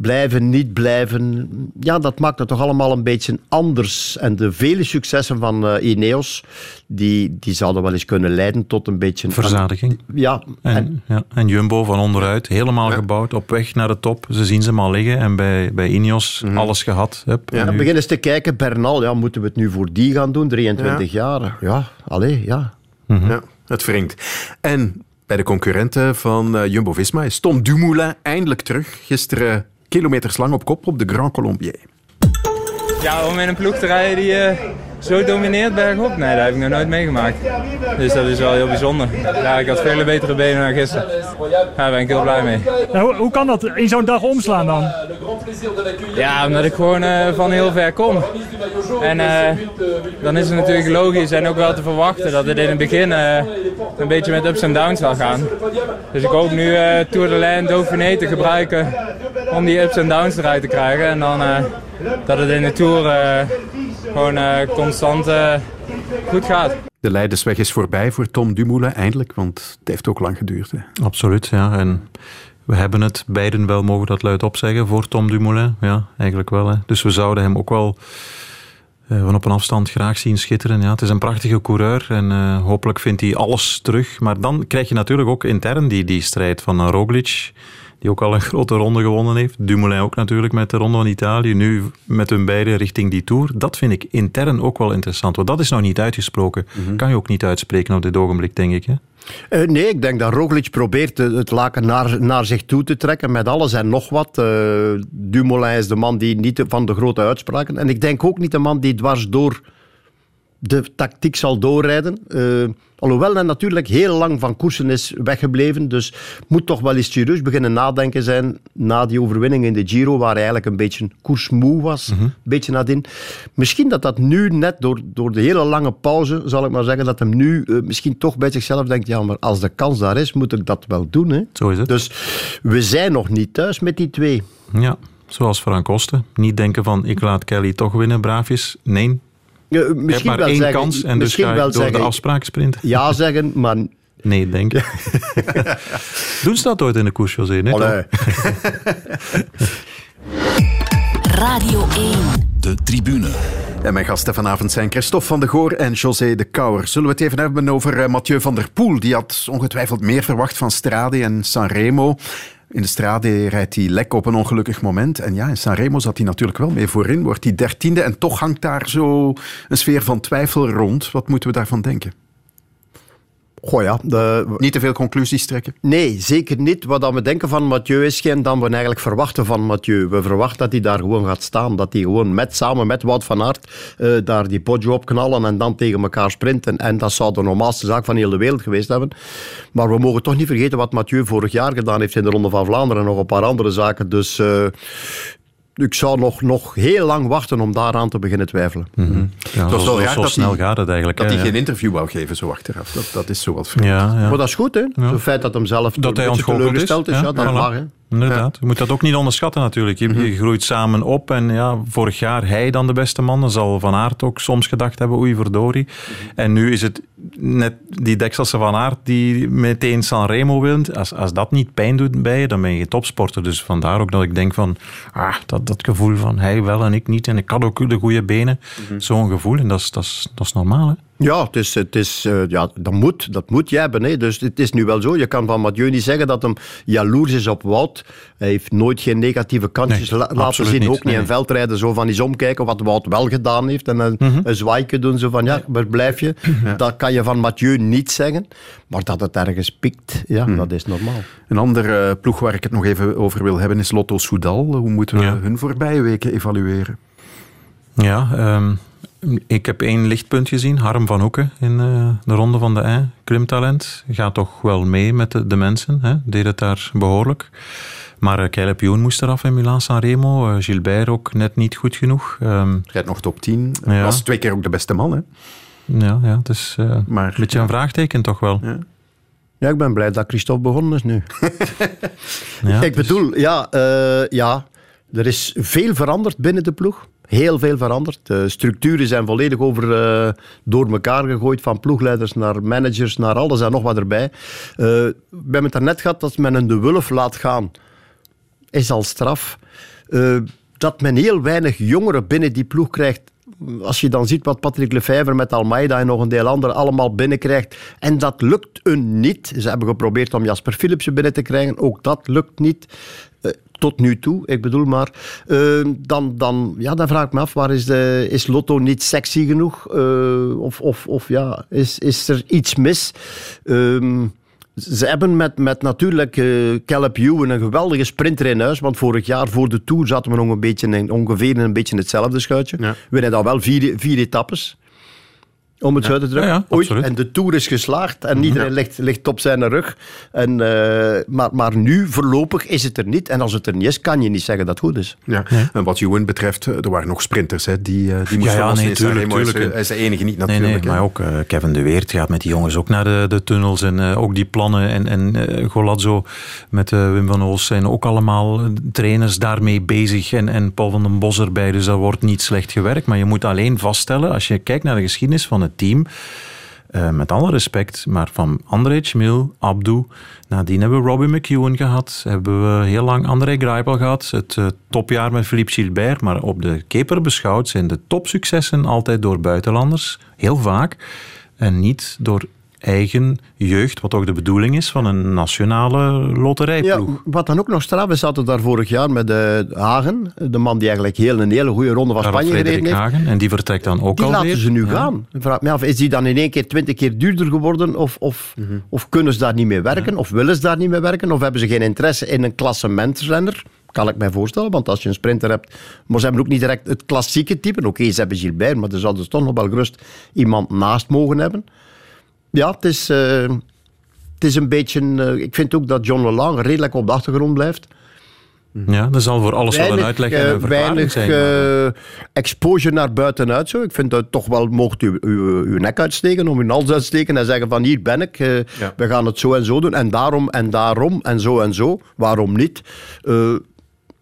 blijven, niet blijven. Ja, dat maakt het toch allemaal een beetje anders. En de vele successen van uh, Ineos, die, die zouden wel eens kunnen leiden tot een beetje... Verzadiging. Ja. En, en, ja. en Jumbo van onderuit, helemaal ja. gebouwd, op weg naar de top. Ze zien ze maar liggen en bij, bij Ineos mm -hmm. alles gehad. Hup, ja. Dan beginnen eens te kijken, Bernal, ja, moeten we het nu voor die gaan doen? 23 jaar. Ja, allee, ja. Mm -hmm. ja. Het wringt. En bij de concurrenten van uh, Jumbo-Visma is Tom Dumoulin eindelijk terug. Gisteren kilometers lang op kop op de Grand Colombier. Ja, om in een ploeg te rijden die uh, zo domineert bergop, nee, dat heb ik nog nooit meegemaakt. Dus dat is wel heel bijzonder. Ja, ik had vele betere benen dan gisteren. Daar ben ik heel blij mee. Ja, hoe, hoe, kan dat in zo'n dag omslaan dan? Ja, omdat ik gewoon uh, van heel ver kom. En uh, dan is het natuurlijk logisch en ook wel te verwachten dat het in het begin een beetje met ups en downs zal gaan. Dus ik hoop nu Tour de Lijn Dauphiné te gebruiken om die ups en downs eruit te krijgen. En dan dat het in de Tour gewoon uh, constant goed gaat. De Leidersweg is voorbij voor Tom Dumoulin eindelijk, want het heeft ook lang geduurd. Hè? Absoluut, ja. En we hebben het beiden wel, mogen dat luid opzeggen, voor Tom Dumoulin. Ja, eigenlijk wel. Hè. Dus we zouden hem ook wel van op een afstand graag zien schitteren. Ja, het is een prachtige coureur en uh, hopelijk vindt hij alles terug. Maar dan krijg je natuurlijk ook intern die, die strijd van Roglic die ook al een grote ronde gewonnen heeft. Dumoulin ook natuurlijk met de Ronde van Italië. Nu met hun beiden richting die Tour. Dat vind ik intern ook wel interessant. Want dat is nog niet uitgesproken. Mm -hmm. Kan je ook niet uitspreken op dit ogenblik, denk ik. Hè? Uh, nee, ik denk dat Roglic probeert het laken naar, naar zich toe te trekken met alles en nog wat. Uh, Dumoulin is de man die niet van de grote uitspraken. En ik denk ook niet de man die dwars door de tactiek zal doorrijden. Uh, alhoewel hij natuurlijk heel lang van koersen is weggebleven. Dus moet toch wel eens serieus beginnen nadenken zijn na die overwinning in de Giro, waar hij eigenlijk een beetje koersmoe was. Mm -hmm. Een beetje nadien. Misschien dat dat nu net door, door de hele lange pauze, zal ik maar zeggen, dat hem nu uh, misschien toch bij zichzelf denkt, ja, maar als de kans daar is, moet ik dat wel doen. Hè? Zo is het. Dus we zijn nog niet thuis met die twee. Ja, zoals Frank Osten. Niet denken van, ik laat Kelly toch winnen, braafjes. Nee, je misschien hebt maar wel één zeggen, kans en dus misschien ga door zeggen, de afspraak sprinten. Ja zeggen, maar *laughs* Nee, denk ik. *laughs* Doen ze dat ooit in de koers, José? Nee, Allee. toch? *laughs* Radio 1. De tribune. En mijn gasten vanavond zijn Christophe van de Goor en José de Kouwer. Zullen we het even hebben over eh, Mathieu van der Poel? Die had ongetwijfeld meer verwacht van Strade en Sanremo. In de Strade rijdt hij lek op een ongelukkig moment. En ja, in Sanremo zat hij natuurlijk wel mee voorin. Wordt hij dertiende en toch hangt daar zo een sfeer van twijfel rond. Wat moeten we daarvan denken? Goh ja, de... Niet te veel conclusies trekken? Nee, zeker niet. Wat dan we denken van Mathieu is geen dan we eigenlijk verwachten van Mathieu. We verwachten dat hij daar gewoon gaat staan. Dat hij gewoon met, samen met Wout van Aert uh, daar die Poggio op knallen en dan tegen elkaar sprinten. En dat zou de normaalste zaak van heel de wereld geweest hebben. Maar we mogen toch niet vergeten wat Mathieu vorig jaar gedaan heeft in de Ronde van Vlaanderen en nog een paar andere zaken. Dus uh, ik zou nog, nog heel lang wachten om daaraan te beginnen twijfelen. Mm -hmm. ja, het was zo, zo dat snel hij, gaat het eigenlijk. Dat hij ja. geen interview wou geven zo achteraf. Dat, dat is zo wat vreemd. Ja, ja. Maar dat is goed, hè? Ja. Het feit dat hem zelf Dat hij teleurgesteld is, ja, dat voilà. mag, hè. Inderdaad. Je moet dat ook niet onderschatten natuurlijk. Je, Mhm. je groeit samen op en ja, vorig jaar hij dan de beste man. Dan zal Van Aert ook soms gedacht hebben, oei verdorie. Mhm. En nu is het net die Dekselse Van Aert die meteen Sanremo wint. Als, als dat niet pijn doet bij je, dan ben je topsporter. Dus vandaar ook dat ik denk van, ah, dat, dat gevoel van hij wel en ik niet. En ik had ook de goede benen. Mhm. Zo'n gevoel en dat is, dat is, dat is normaal hè. Ja, het is, het is, uh, ja dat, moet, dat moet je hebben. Hè. Dus het is nu wel zo. Je kan van Mathieu niet zeggen dat hem jaloers is op Wout. Hij heeft nooit geen negatieve kantjes Nee, laten zien. niet. Ook niet Nee. in veldrijden. Zo van eens omkijken wat Wout wel gedaan heeft. En een, Mhm. een zwaaike doen. Zo van ja, waar blijf je? *clears throat* Dat kan je van Mathieu niet zeggen. Maar dat het ergens pikt, ja, Mhm. dat is normaal. Een andere uh, ploeg waar ik het nog even over wil hebben is Lotto Soudal. Hoe moeten we Ja. hun voorbije weken evalueren? Ja, ehm, ik heb één lichtpunt gezien. Harm van Hoeken in eh, de ronde van de I. Klimtalent. Gaat toch wel mee met de, de mensen. Hè? Deed het daar behoorlijk. Maar uh, Caleb Ewan moest eraf in Milaan-San Remo. Uh, Gilbert ook net niet goed genoeg. Ehm, Rijdt nog top 10. Ja. Was twee keer ook de beste man, hè? ja, ja, het is eh, Maar, een beetje een vraagteken toch wel. Ja. Ja, ik ben blij dat Christophe begonnen is nu. *laughs* Ja, ik dus- bedoel, ja, uh, ja, er is veel veranderd binnen de ploeg. Heel veel veranderd. De structuren zijn volledig over, uh, door elkaar gegooid. Van ploegleiders naar managers, naar alles en nog wat erbij. Uh, hebben het daarnet gehad dat men een de Wulf laat gaan. Is al straf. Uh, dat men heel weinig jongeren binnen die ploeg krijgt. Als je dan ziet wat Patrick Lefevre met Almeida en nog een deel anderen allemaal binnenkrijgt. En dat lukt hun niet. Ze hebben geprobeerd om Jasper Philipsen binnen te krijgen. Ook dat lukt niet. Uh, tot nu toe, ik bedoel maar. Uh, dan, dan, ja, dan vraag ik me af, waar is, de, is Lotto niet sexy genoeg? Uh, of of, of ja, is, is er iets mis? Um, ze hebben met, met natuurlijk uh, Caleb Ewan een geweldige sprinter in huis. Want vorig jaar voor de Tour zaten we nog een beetje in, ongeveer in een beetje hetzelfde schuitje. Ja. We hebben dan wel vier, vier etappes. Om het ja. zo te drukken. Ja, ja, en de Tour is geslaagd en iedereen ja. ligt, ligt op zijn rug. En, uh, maar, maar nu, voorlopig, is het er niet. En als het er niet is, kan je niet zeggen dat het goed is. Ja. Nee. En wat Ewan betreft, er waren nog sprinters. Hè, die, uh, die moesten ja, ja, nee, tuurlijk, tuurlijk. Hij is de enige niet natuurlijk. Nee, nee, maar ook uh, Kevin de Weert gaat met die jongens ook naar de, de tunnels. En uh, ook die plannen. En, en uh, Golazzo met Wim van Oos zijn ook allemaal trainers daarmee bezig. En, en Paul van den Bos erbij. Dus dat wordt niet slecht gewerkt. Maar je moet alleen vaststellen, als je kijkt naar de geschiedenis van het team... Uh, met alle respect, maar van André Chmil, Abdu, nadien hebben we Robbie McEwen gehad, hebben we heel lang André Greipel gehad, het uh, topjaar met Philippe Gilbert, maar op de keper beschouwd zijn de topsuccessen altijd door buitenlanders, heel vaak, en niet door eigen jeugd, wat ook de bedoeling is van een nationale loterijploeg. Ja, wat dan ook nog straf is, zaten daar vorig jaar met uh, Hagen, de man die eigenlijk heel, een hele goede ronde van Spanje Frederik gereden heeft. Hagen, en die vertrekt dan ook die alweer. laten ze nu ja. gaan. Ik vraag me af, is die dan in één keer twintig keer duurder geworden? Of, of, mm -hmm. of kunnen ze daar niet mee werken? Ja. Of willen ze daar niet mee werken? Of hebben ze geen interesse in een klassementrenner? Kan ik mij voorstellen, want als je een sprinter hebt... Maar ze hebben ook niet direct het klassieke type. Oké, okay, ze hebben Gilbert, maar er zouden ze toch nog wel gerust iemand naast mogen hebben. Ja, het is, uh, het is een beetje... Uh, ik vind ook dat John Lelang redelijk op de achtergrond blijft. Ja, dat zal voor alles weinig, wel een uitleg en een verklaring weinig, zijn. Exposure naar buitenuit zo. Ik vind dat toch wel, mocht u uw, uw nek uitsteken, om uw hals uitsteken en zeggen van hier ben ik, ja. we gaan het zo en zo doen en daarom en daarom en zo en zo. Waarom niet?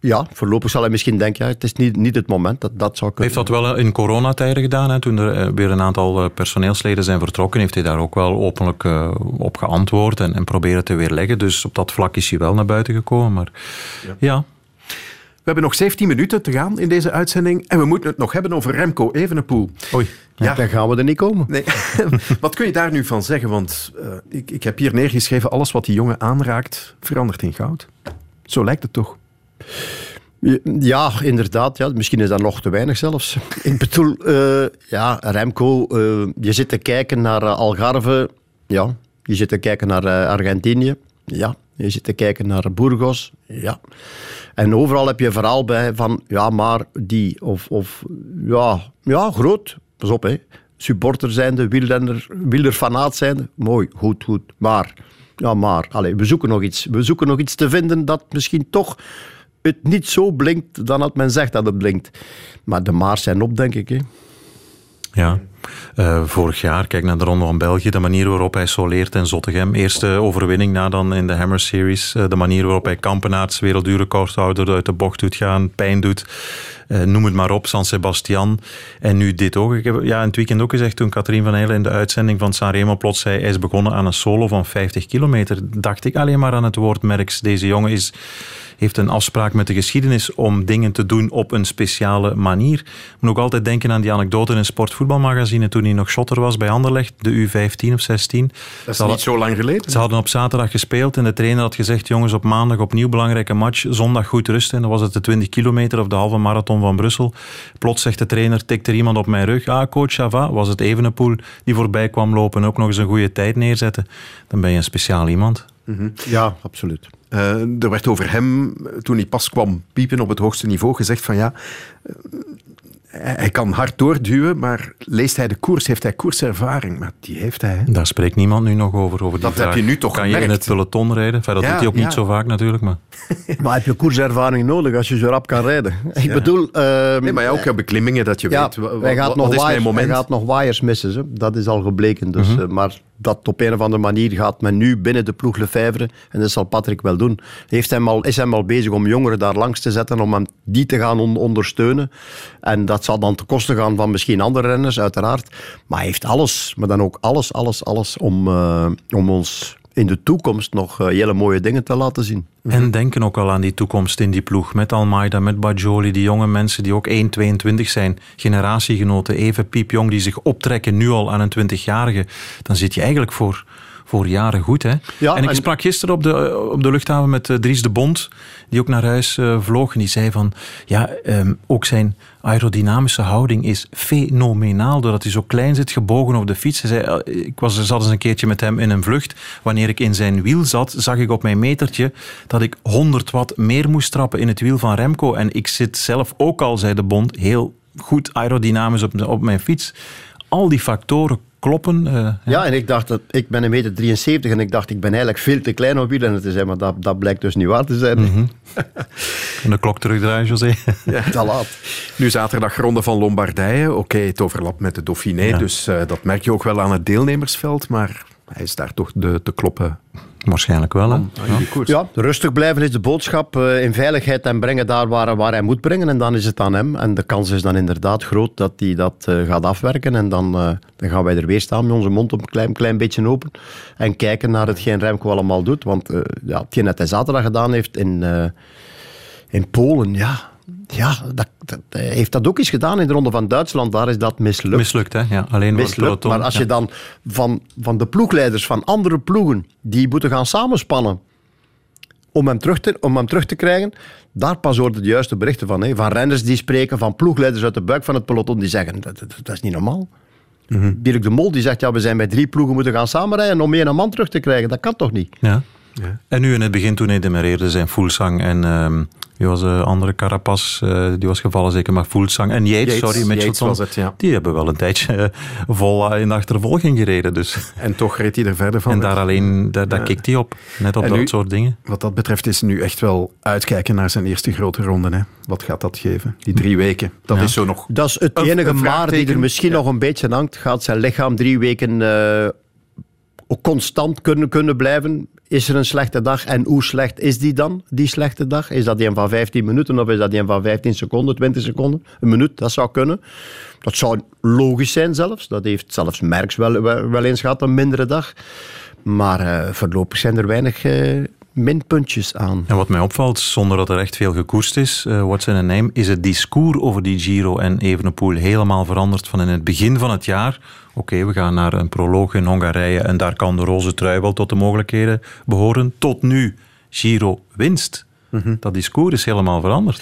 Ja, voorlopig zal hij misschien denken, ja, het is niet, niet het moment. Dat, dat zou kunnen. Heeft dat wel in coronatijden gedaan, hè? toen er weer een aantal personeelsleden zijn vertrokken, heeft hij daar ook wel openlijk uh, op geantwoord en, en proberen te weerleggen. Dus op dat vlak is hij wel naar buiten gekomen. Maar ja. ja. We hebben nog 17 minuten te gaan in deze uitzending en we moeten het nog hebben over Remco Evenepoel. Oei. Ja. Dan gaan we er niet komen. Nee. *laughs* wat kun je daar nu van zeggen? Want uh, ik, ik heb hier neergeschreven, alles wat die jongen aanraakt, verandert in goud. Zo lijkt het toch? Ja, inderdaad. Ja. Misschien is dat nog te weinig zelfs. Ik bedoel, uh, ja, Remco, uh, je zit te kijken naar Algarve. Ja, je zit te kijken naar Argentinië. Ja, je zit te kijken naar Burgos. Ja. En overal heb je een verhaal bij van, ja, maar die, of, of ja, ja, groot. Pas op, hè. Supporter zijnde, wielrenner, wielerfanaat zijnde. Mooi, goed, goed. Maar, ja, maar. Allez, we zoeken nog iets. We zoeken nog iets te vinden dat misschien toch het niet zo blinkt dan dat men zegt dat het blinkt. Maar de maars zijn op, denk ik. Hè. Ja. Uh, vorig jaar, kijk naar de Ronde van België, de manier waarop hij soleert in Zottegem. Eerste overwinning na dan in de Hammer Series. Uh, de manier waarop hij Kampenaerts, wereldduurrecordhouder, uit de bocht doet gaan, pijn doet. Uh, noem het maar op, San Sebastian. En nu dit ook. Ik heb ja, in het weekend ook gezegd, toen Katrien van Heijlen in de uitzending van Sanremo plots zei, hij is begonnen aan een solo van 50 kilometer. Dacht ik alleen maar aan het woord Merks. Deze jongen is heeft een afspraak met de geschiedenis om dingen te doen op een speciale manier. Ik moet ook altijd denken aan die anekdote in Sportvoetbalmagazine toen hij nog shotter was bij Anderlecht, de U15 of 16. Dat is niet zo lang geleden. Ze hadden op zaterdag gespeeld en de trainer had gezegd, jongens, op maandag opnieuw belangrijke match, zondag goed rusten. En dan was het de 20 kilometer of de halve marathon van Brussel. Plots zegt de trainer, tikt er iemand op mijn rug. Ah, coach Chava, was het Evenepoel die voorbij kwam lopen en ook nog eens een goede tijd neerzetten. Dan ben je een speciaal iemand. Mhm. Ja, absoluut. Uh, er werd over hem, toen hij pas kwam piepen op het hoogste niveau, gezegd van ja, uh, hij kan hard doorduwen, maar leest hij de koers, heeft hij koerservaring? Maar die heeft hij. Daar spreekt niemand nu nog over. over die dat vraag. heb je nu toch Kan gemerkt? je in het peloton rijden? Enfin, dat Ja, doet hij ook ja. niet zo vaak natuurlijk. Maar. *laughs* Maar heb je koerservaring nodig als je zo rap kan rijden? Ik bedoel... ehm, Nee, maar ja, ook beklimmingen dat je ja, weet, hij gaat, wat, nog is mijn waaiers, hij moment? gaat nog waaiers missen. Zo. Dat is al gebleken. Dus, Mhm. eh, maar dat op een of andere manier gaat men nu binnen de ploeg Lefevre, en dat zal Patrick wel doen, heeft hem al, is hem al bezig om jongeren daar langs te zetten, om hem die te gaan on- ondersteunen. En dat zal dan ten koste gaan van misschien andere renners, uiteraard. Maar hij heeft alles, maar dan ook alles, alles, alles om, eh, om ons in de toekomst nog eh, hele mooie dingen te laten zien. En denken ook al aan die toekomst in die ploeg. Met Almeida, met Bajoli, die jonge mensen die ook 1,22 zijn. Generatiegenoten, even piepjong, die zich optrekken nu al aan een 20-jarige. Dan zit je eigenlijk voor, voor jaren goed. Hè? Ja, en ik en- sprak gisteren op de, op de luchthaven met eh, Dries de Bond, die ook naar huis eh, vloog. En die zei van, ja, ehm, ook zijn aerodynamische houding is fenomenaal. Doordat hij zo klein zit, gebogen op de fiets. Hij zei, eh, ik was, zat eens een keertje met hem in een vlucht. Wanneer ik in zijn wiel zat, zag ik op mijn metertje dat ik 100 watt meer moest trappen in het wiel van Remco. En ik zit zelf ook al, zei de Bond, heel goed aerodynamisch op, op mijn fiets. Al die factoren kloppen. eh, Ja, en ik dacht, dat, ik ben een meter 73 en ik dacht, ik ben eigenlijk veel te klein om wielrenner te zijn, maar dat, dat blijkt dus niet waar te zijn. Mhm. *laughs* En de klok terugdraaien, José. Ja. *laughs* Te laat. Nu zaterdag ronde van Lombardije. Oké, het overlapt met de Dauphiné, Ja. dus eh, dat merk je ook wel aan het deelnemersveld. Maar hij is daar toch de, te kloppen Waarschijnlijk wel. Hè? Ja, rustig blijven is de boodschap. eh, in veiligheid en brengen daar waar, waar hij moet brengen. En dan is het aan hem. En de kans is dan inderdaad groot dat hij dat eh, gaat afwerken. En dan, eh, dan gaan wij er weer staan met onze mond een klein, klein beetje open. En kijken naar hetgeen Remco allemaal doet. Want eh, ja, hetgeen dat hij zaterdag gedaan heeft in, eh, in Polen, ja... Ja, dat, dat- hij heeft dat ook eens gedaan in de Ronde van Duitsland. Daar is dat mislukt. Mislukt, hè? Ja, alleen mislukt. peloton. Maar als Ja. je dan van, van de ploegleiders van andere ploegen die moeten gaan samenspannen om hem terug te, om hem terug te krijgen, daar pas hoorde de juiste berichten van. Hè. Van renners die spreken, van ploegleiders uit de buik van het peloton die zeggen, dat, dat, dat is niet normaal. Dirk de Mol die zegt, ja, we zijn bij drie ploegen moeten gaan samenrijden om één man terug te krijgen. Dat kan toch niet? Ja. En nu in het begin, toen hij demereerde, zijn Fulsang en ehm wie was de andere Carapaz, eh, die was gevallen zeker, maar Fulsang en Yates, Yates, sorry, Yates Mitchelton, was het, ja. die hebben wel een tijdje eh, vol eh, in de achtervolging gereden. Dus. En toch reed hij er verder van. En daar alleen, daar, daar Ja. kikt hij op, net op En dat nu- soort dingen. Wat dat betreft is nu echt wel uitkijken naar zijn eerste grote ronde. Hè. Wat gaat dat geven? Die drie weken. Dat Ja. is zo nog... Dat is het Een- enige een maar die er misschien nog een beetje hangt. Gaat zijn lichaam drie weken eh, ook constant kunnen, kunnen blijven? Is er een slechte dag en hoe slecht is die dan, die slechte dag? Is dat die van 15 minuten of is dat die van 15 seconden, 20 seconden? Een minuut, dat zou kunnen. Dat zou logisch zijn zelfs. Dat heeft zelfs Merckx wel, wel, eens gehad, een mindere dag. Maar eh, voorlopig zijn er weinig, eh, minpuntjes aan. En wat mij opvalt, zonder dat er echt veel gekoerst is, uh, what's in a name, is het discours over die Giro en Evenepoel helemaal veranderd van in het begin van het jaar. Oké, we gaan naar een proloog in Hongarije en daar kan de roze trui wel tot de mogelijkheden behoren. Tot nu, Giro winst. Mhm. Dat discours is helemaal veranderd.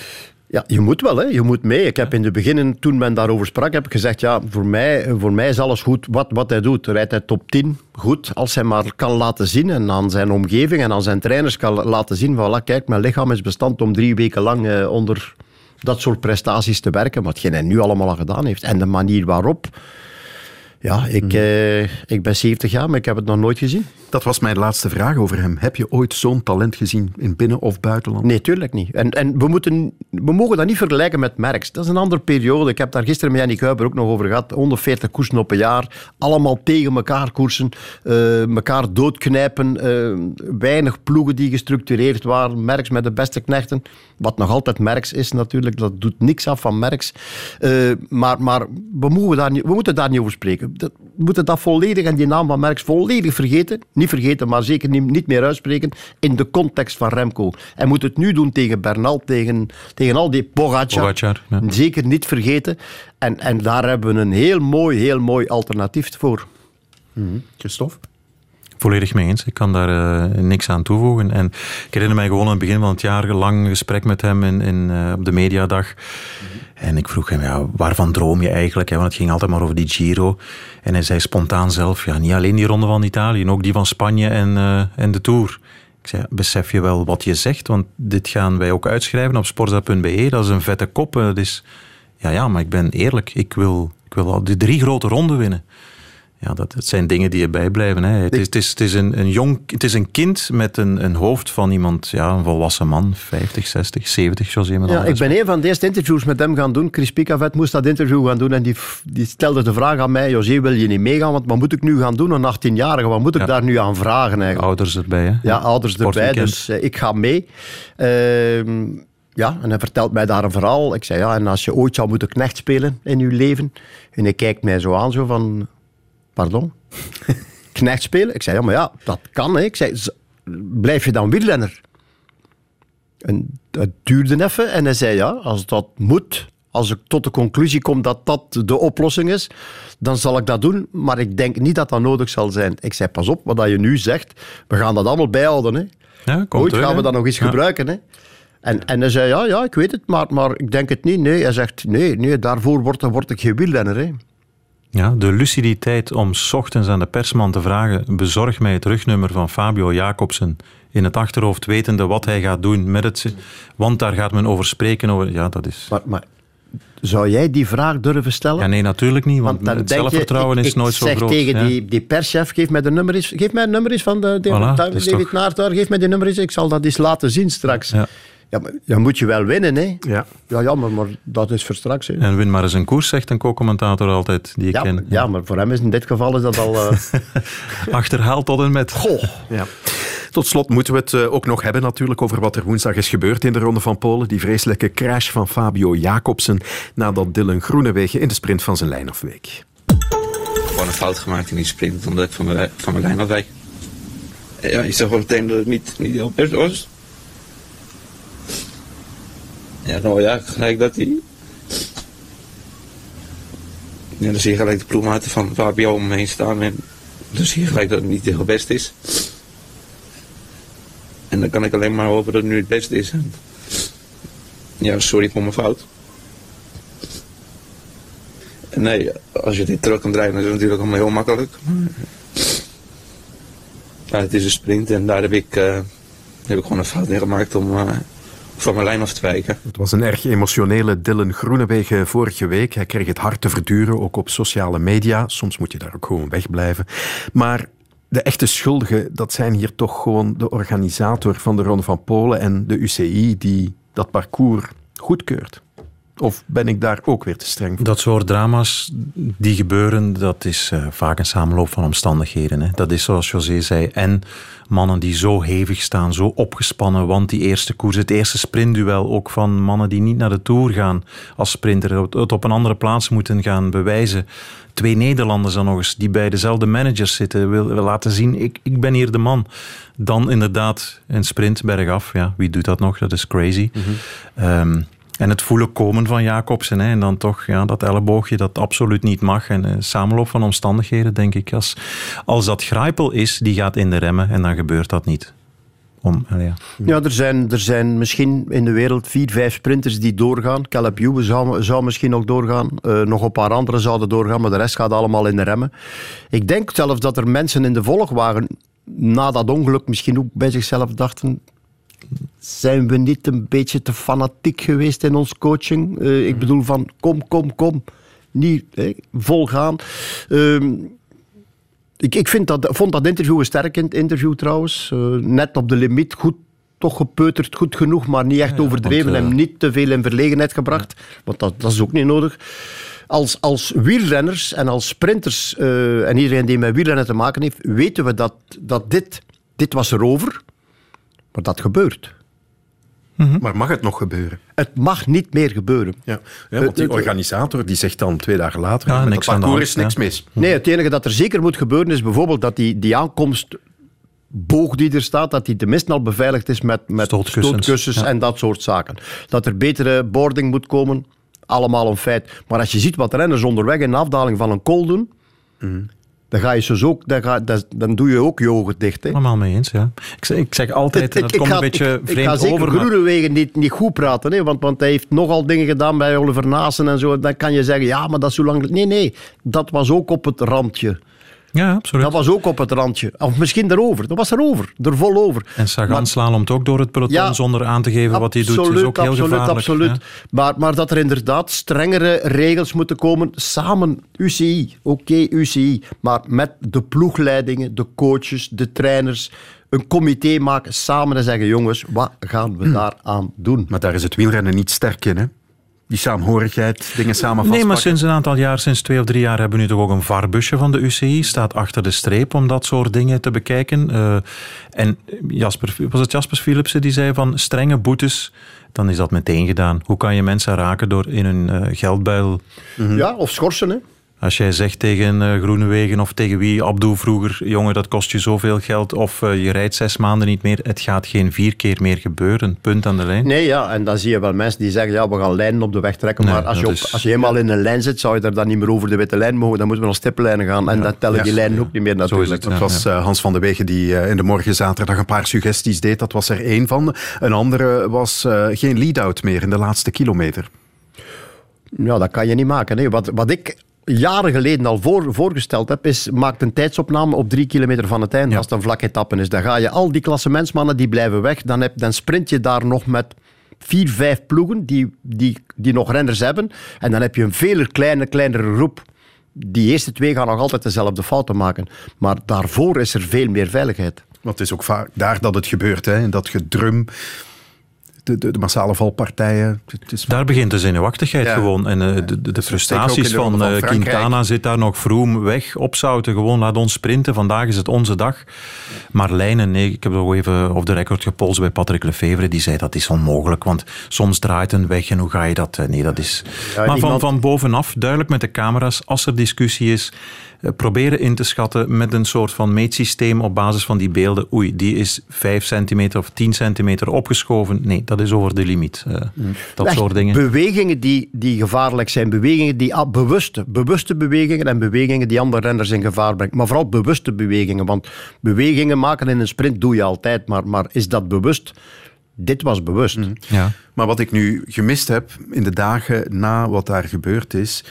Ja, je moet wel, hè. je moet mee. Ik heb in het begin, toen men daarover sprak, heb ik gezegd, ja, voor mij, voor mij is alles goed wat, wat hij doet. Rijdt hij top 10, goed. Als hij maar kan laten zien en aan zijn omgeving en aan zijn trainers kan laten zien, voilà, kijk, mijn lichaam is bestand om drie weken lang eh, onder dat soort prestaties te werken, wat hij nu allemaal al gedaan heeft. En de manier waarop ja, ik, Mhm. eh, ik ben 70 jaar, maar ik heb het nog nooit gezien. Dat was mijn laatste vraag over hem. Heb je ooit zo'n talent gezien in binnen- of buitenland? Nee, tuurlijk niet. En, en we, moeten, we mogen dat niet vergelijken met Merckx. Dat is een andere periode. Ik heb daar gisteren met Jannik Huiber ook nog over gehad. 140 koersen op een jaar. Allemaal tegen elkaar koersen. eh elkaar doodknijpen. eh, weinig ploegen die gestructureerd waren. Merckx met de beste knechten. Wat nog altijd Merckx is natuurlijk. Dat doet niks af van Merckx. Eh, maar maar we, mogen daar niet, we moeten daar niet over spreken. Dat, we moeten dat volledig en die naam van Merckx volledig vergeten. Niet vergeten, maar zeker niet, niet meer uitspreken in de context van Remco. Hij moet het nu doen tegen Bernal, tegen, tegen al die Pogacar. Pogacar, ja. Zeker niet vergeten. En, en daar hebben we een heel mooi, heel mooi alternatief voor. Christophe? Volledig mee eens. Ik kan daar eh, niks aan toevoegen. En ik herinner mij gewoon aan het begin van het jaar een lang gesprek met hem in, in, eh, op de mediadag. En ik vroeg hem, ja, waarvan droom je eigenlijk? Want het ging altijd maar over die Giro. En hij zei spontaan zelf, ja, niet alleen die ronde van Italië, ook die van Spanje en, eh, en de Tour. Ik zei, besef je wel wat je zegt? Want dit gaan wij ook uitschrijven op sporza.be. Dat is een vette kop. eh, Dat is, ja, ja, maar ik ben eerlijk. Ik wil, ik wil al die drie grote ronden winnen. Ja, dat, het zijn dingen die je bijblijven. Hè. Het, is, het, is, het, is een, een jong, het is een kind met een, een hoofd van iemand, ja, een volwassen man, 50, 60, 70, José Ja, ik ben een van de eerste interviews met hem gaan doen. Chris Picavet moest dat interview gaan doen en die, die stelde de vraag aan mij, José, wil je niet meegaan? Want wat moet ik nu gaan doen, een 18-jarige? Wat moet ik Ja. daar nu aan vragen eigenlijk? Ouders erbij, hè? Ja, ouders erbij, dus eh, ik ga mee. Ehm, ja, en hij vertelt mij daar een verhaal. Ik zei, ja, en als je ooit zou moeten knecht spelen in je leven? En hij kijkt mij zo aan, zo van, pardon? *laughs* knecht spelen? Ik zei, ja, maar ja, dat kan. Hè. Ik zei, blijf je dan wielrenner? En het duurde even en hij zei, ja, als dat moet, als ik tot de conclusie kom dat dat de oplossing is, dan zal ik dat doen, maar ik denk niet dat dat nodig zal zijn. Ik zei, pas op, wat dat je nu zegt, we gaan dat allemaal bijhouden. Hè. Ja, komt Ooit terug, gaan we dat nog eens Ja. gebruiken. Hè. En, en hij zei, ja, ja, ik weet het, maar, maar ik denk het niet. Nee, hij zegt, nee, nee daarvoor word, word ik geen wielrenner. Hè. Ja, de luciditeit om 's ochtends aan de persman te vragen: bezorg mij het rugnummer van Fabio Jacobsen. In het achterhoofd wetende wat hij gaat doen met het. Want daar gaat men over spreken. Over, ja, dat is. Maar, maar zou jij die vraag durven stellen? Ja, nee, natuurlijk niet. Want, het je, zelfvertrouwen ik- is nooit ik zo zeg groot. tegen ja. die, die perschef, geef mij de nummer eens, geef mij het nummer eens van de, de, Voilà, David David toch- geef mij die nummer eens, ik zal dat eens laten zien straks. Ja. Ja, maar dan moet je wel winnen, hè? Ja. Ja, ja maar, maar dat is voor straks. Hè. En win maar eens een koers, zegt een co-commentator altijd, die ik Ja, ken. ja, maar voor hem is in dit geval is dat al... eh, *laughs* Achterhaald tot en met. Goh. Ja. Tot slot moeten we het eh, ook nog hebben natuurlijk over wat er woensdag is gebeurd in de Ronde van Polen. Die vreselijke crash van Fabio Jacobsen nadat Dylan Groenewegen in de sprint van zijn lijn afweek. gewoon een fout gemaakt in die sprint, omdat ik van mijn, van mijn lijn afwijk. Ja, je zag wel meteen dat het niet, niet heel best was. Ja, nou ja, gelijk dat hij... Ja, dan zie je gelijk de ploegmaten van Fabio om me heen staan en dan zie je gelijk dat het niet heel best is. En dan kan ik alleen maar hopen dat het nu het beste is. Ja, sorry voor mijn fout. Nee, als je dit terug kan draaien, dan is het natuurlijk allemaal heel makkelijk. Maar, het is een sprint en daar heb ik, eh, heb ik gewoon een fout in gemaakt om eh, van mijn lijn af te wijken. Het was een erg emotionele Dylan Groenewegen vorige week. Hij kreeg het hard te verduren, ook op sociale media. Soms moet je daar ook gewoon wegblijven. Maar de echte schuldigen, dat zijn hier toch gewoon de organisator van de Ronde van Polen en de UCI die dat parcours goedkeurt. Of ben ik daar ook weer te streng voor? Dat soort drama's die gebeuren, dat is uh, vaak een samenloop van omstandigheden. Hè. Dat is zoals José zei. En mannen die zo hevig staan, zo opgespannen. Want die eerste koers, het eerste sprintduel ook van mannen die niet naar de Tour gaan als sprinter. Het op een andere plaats moeten gaan bewijzen. Twee Nederlanders dan nog eens, die bij dezelfde managers zitten. Wil, wil laten zien, ik, ik ben hier de man. Dan inderdaad een sprint bergaf. Ja, wie doet dat nog? Dat is crazy. Mm en het voelen komen van Jacobsen. Hè, en dan toch ja, dat elleboogje dat absoluut niet mag. En uh, samenloop van omstandigheden, denk ik. Als, als dat Grijpel is, die gaat in de remmen en dan gebeurt dat niet. Om, ja. ja, er zijn, er zijn misschien in de wereld vier, vijf sprinters die doorgaan. Caleb Ewan zou, zou misschien nog doorgaan. Uh, nog een paar anderen zouden doorgaan, maar de rest gaat allemaal in de remmen. Ik denk zelfs dat er mensen in de volgwagen na dat ongeluk misschien ook bij zichzelf dachten zijn we niet een beetje te fanatiek geweest in ons coaching? Uh, ik mhm. bedoel van kom, kom, kom. Niet hey, volgaan. Uh, ik ik vind dat, vond dat interview een sterk interview trouwens. Uh, net op de limiet. Goed toch gepeuterd, goed genoeg, maar niet echt ja, overdreven want, en niet te veel in verlegenheid gebracht. Ja. Want dat, dat is ook niet nodig als, als wielrenners en als sprinters uh, en iedereen die met wielrennen te maken heeft, weten we dat, dat dit, dit was erover. Maar dat gebeurt. Mm -hmm. Maar mag het nog gebeuren? Het mag niet meer gebeuren. Ja, ja want die organisator die zegt dan twee dagen later, ja, met parcours is niks ja. mis. Nee, het enige dat er zeker moet gebeuren is bijvoorbeeld dat die, die aankomst boog die er staat, dat die tenminste al beveiligd is met, met stootkussens, stootkussens ja. en dat soort zaken. Dat er betere boarding moet komen, allemaal een feit. Maar als je ziet wat renners onderweg in de afdaling van een kool doen, mm -hmm. Dan, ga je dus ook, dan, ga, dan doe je ook je ogen dicht. Hè. Helemaal mee eens, ja. Ik zeg, ik zeg altijd, het komt ga, een beetje vreemd over. Ik ga zeker Groenewegen niet, niet goed praten, hè, want, want hij heeft nogal dingen gedaan bij Oliver Naassen en zo. Dan kan je zeggen, ja, maar dat is zo lang... Nee, nee, dat was ook op het randje. Ja, absoluut. Dat was ook op het randje. Of misschien erover. Dat was erover. Er vol over. En Sagan slalomt ook door het peloton ja, zonder aan te geven wat hij doet. is ook heel absoluut, gevaarlijk. Absoluut, ja. maar, maar dat er inderdaad strengere regels moeten komen. Samen, UCI. Oké, okay, UCI. Maar met de ploegleidingen, de coaches, de trainers een comité maken samen en zeggen: jongens, wat gaan we hm. daar aan doen? Maar daar is het wielrennen niet sterk in, hè? Die saamhorigheid, dingen samen vastpakken? Nee, maar sinds een aantal jaar, sinds twee of drie jaar, hebben we nu toch ook een varbusje van de UCI. Staat achter de streep om dat soort dingen te bekijken. Uh, en Jasper, was het Jasper Philipsen die zei van strenge boetes, dan is dat meteen gedaan. Hoe kan je mensen raken door in een uh, geldbuil... Mm -hmm. Ja, of schorsen, hè? Als jij zegt tegen uh, Groenewegen of tegen wie, Abdo vroeger, jongen, dat kost je zoveel geld, of uh, je rijdt zes maanden niet meer, het gaat geen vier keer meer gebeuren. Punt aan de lijn. Nee, ja, en dan zie je wel mensen die zeggen, ja, we gaan lijnen op de weg trekken, nee, maar als je, op, is... als je helemaal in een lijn zit, zou je er dan niet meer over de witte lijn mogen, dan moeten we naar stiplijnen gaan, en ja. dan tellen die lijnen ook niet meer natuurlijk. Het, dat was uh, Hans van de Wegen die in de morgen zaterdag een paar suggesties deed, dat was er één van. Een andere was geen lead-out meer in de laatste kilometer. Ja, dat kan je niet maken. Nee. Wat, wat ik jaren geleden al voor, voorgesteld heb, is maak een tijdsopname op drie kilometer van het einde ja. als het een vlakke etappe is. Dan ga je al die klassementsmannen die blijven weg. Dan, heb, dan sprint je daar nog met vier, vijf ploegen die, die, die nog renners hebben. En dan heb je een veel kleine, kleinere groep. Die eerste twee gaan nog altijd dezelfde fouten maken. Maar daarvoor is er veel meer veiligheid. Want het is ook vaak daar dat het gebeurt, hè? dat gedrum de, de, de, massale valpartijen. Is... Daar begint de zenuwachtigheid ja. gewoon. En uh, de, de, de frustraties van, van uh, Quintana zit daar nog vroom weg opzouten. Gewoon laat ons sprinten. Vandaag is het onze dag. Maar lijnen, nee, ik heb nog even op de record gepolst bij Patrick Lefevre. Die zei dat is onmogelijk, want soms draait een weg en hoe ga je dat? Nee, dat is... Ja, maar van, van bovenaf, duidelijk met de camera's, als er discussie is eh, proberen in te schatten met een soort van meetsysteem op basis van die beelden. Oei, die is 5 centimeter of 10 centimeter opgeschoven. Nee, dat is over de limiet. Uh, dat Echt, soort dingen. Bewegingen die, die gevaarlijk zijn, bewegingen die ah, bewuste, bewuste bewegingen en bewegingen die andere renners in gevaar brengen. Maar vooral bewuste bewegingen, want bewegingen maken in een sprint doe je altijd, maar, maar is dat bewust? Dit was bewust. Mm. Ja. Maar wat ik nu gemist heb in de dagen na wat daar gebeurd is,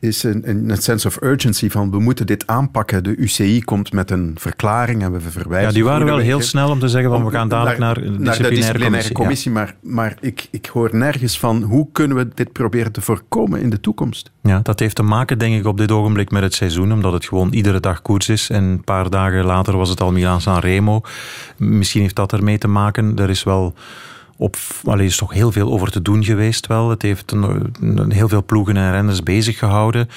is een, een, sense of urgency van we moeten dit aanpakken. De UCI komt met een verklaring en we verwijzen... Ja, die waren wel heel snel om te zeggen van we gaan dadelijk naar, naar, naar de disciplinaire commissie. Ja. Maar, maar ik, ik hoor nergens van hoe kunnen we dit proberen te voorkomen in de toekomst. Ja, dat heeft te maken denk ik op dit ogenblik met het seizoen, omdat het gewoon iedere dag koers is. En een paar dagen later was het al Milaan-San Remo. Misschien heeft dat ermee te maken. Er is wel op, allee, is toch heel veel over te doen geweest wel. Het heeft een, een heel veel ploegen en renners bezig gehouden.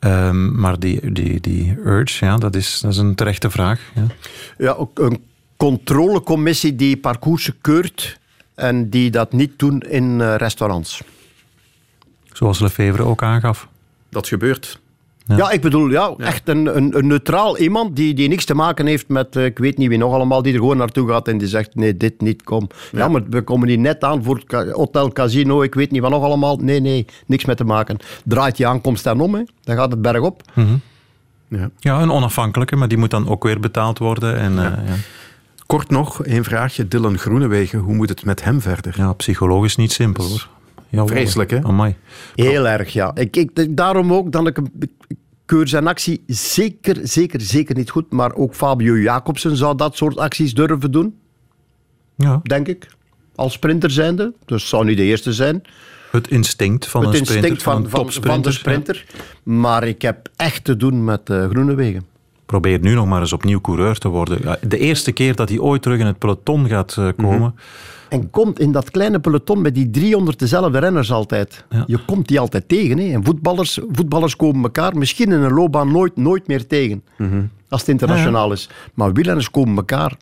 Um, maar die, die, die urge, ja, dat, is, dat is een terechte vraag. Ja, ja ook een controlecommissie die parcoursen keurt en die dat niet doen in uh, restaurants. Zoals Lefevre ook aangaf. Dat gebeurt. Ja. ja, ik bedoel, ja, echt een, een, een, neutraal iemand die, die niks te maken heeft met, uh, ik weet niet wie nog allemaal, die er gewoon naartoe gaat en die zegt, nee, dit niet, kom. Ja, ja maar we komen hier net aan voor het hotel, casino, ik weet niet wat nog allemaal. Nee, nee, niks mee te maken. Draait je aankomst dan om, hè. dan gaat het bergop. Mm -hmm. ja. ja, een onafhankelijke, maar die moet dan ook weer betaald worden. En, ja. Uh, Kort nog, één vraagje. Dylan Groenewegen, hoe moet het met hem verder? Ja, psychologisch niet simpel hoor. Ja, Vreselijk, hè? Amai. Heel erg, ja. Ik, ik, daarom ook dat ik, keur zijn actie zeker, zeker, zeker niet goed. Maar ook Fabio Jacobsen zou dat soort acties durven doen. Ja. Denk ik. Als sprinter zijnde. Dus zou niet de eerste zijn. Het instinct van het een instinct sprinter, van, van, van, van de sprinter. Maar ik heb echt te doen met uh, Groenewegen. Probeer nu nog maar eens opnieuw coureur te worden. De eerste keer dat hij ooit terug in het peloton gaat uh, komen... Mm -hmm. En komt in dat kleine peloton met die 300 dezelfde renners altijd. Ja. Je komt die altijd tegen. Hè. En voetballers, voetballers komen elkaar misschien in een loopbaan nooit, nooit meer tegen. Mm -hmm. Als het internationaal ja, is. Maar wielrenners komen elkaar.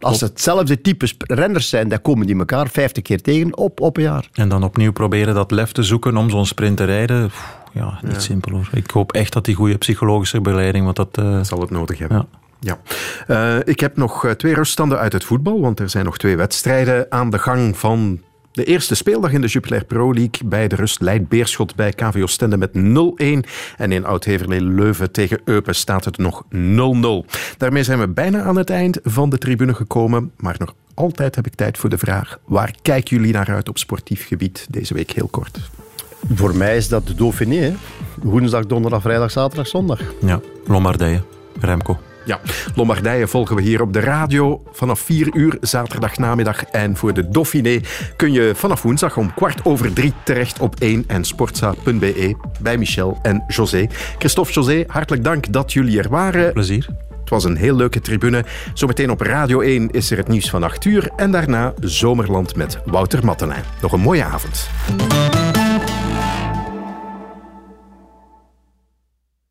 Als het hetzelfde type renners zijn, dan komen die elkaar 50 keer tegen op, op een jaar. En dan opnieuw proberen dat lef te zoeken om zo'n sprint te rijden. Ja, niet simpel hoor. Ik hoop echt dat die goede psychologische begeleiding, want dat... Uh... Zal het nodig hebben. Ja. Uh, ik heb nog twee ruststanden uit het voetbal, want er zijn nog twee wedstrijden aan de gang van de eerste speeldag in de Jupiler Pro League. Bij de rust leidt Beerschot bij KVO Stende met 0-1. En in Oud-Heverlee Leuven tegen Eupen staat het nog 0-0. Daarmee zijn we bijna aan het eind van de tribune gekomen. Maar nog altijd heb ik tijd voor de vraag: waar kijken jullie naar uit op sportief gebied deze week heel kort? Voor mij is dat de Dauphiné. Hè? Woensdag, donderdag, vrijdag, zaterdag, zondag. Ja, Lombardije, Remco. Ja, Lombardije volgen we hier op de radio vanaf 4 uur zaterdagnamiddag. En voor de Dauphiné kun je vanaf woensdag om kwart over drie terecht op 1 en sportza.be bij Michel en José. Christophe, José, hartelijk dank dat jullie er waren. Plezier. Het was een heel leuke tribune. Zometeen op Radio 1 is er het nieuws van 8 uur. En daarna Zomerland met Wouter Mattenijn. Nog een mooie avond.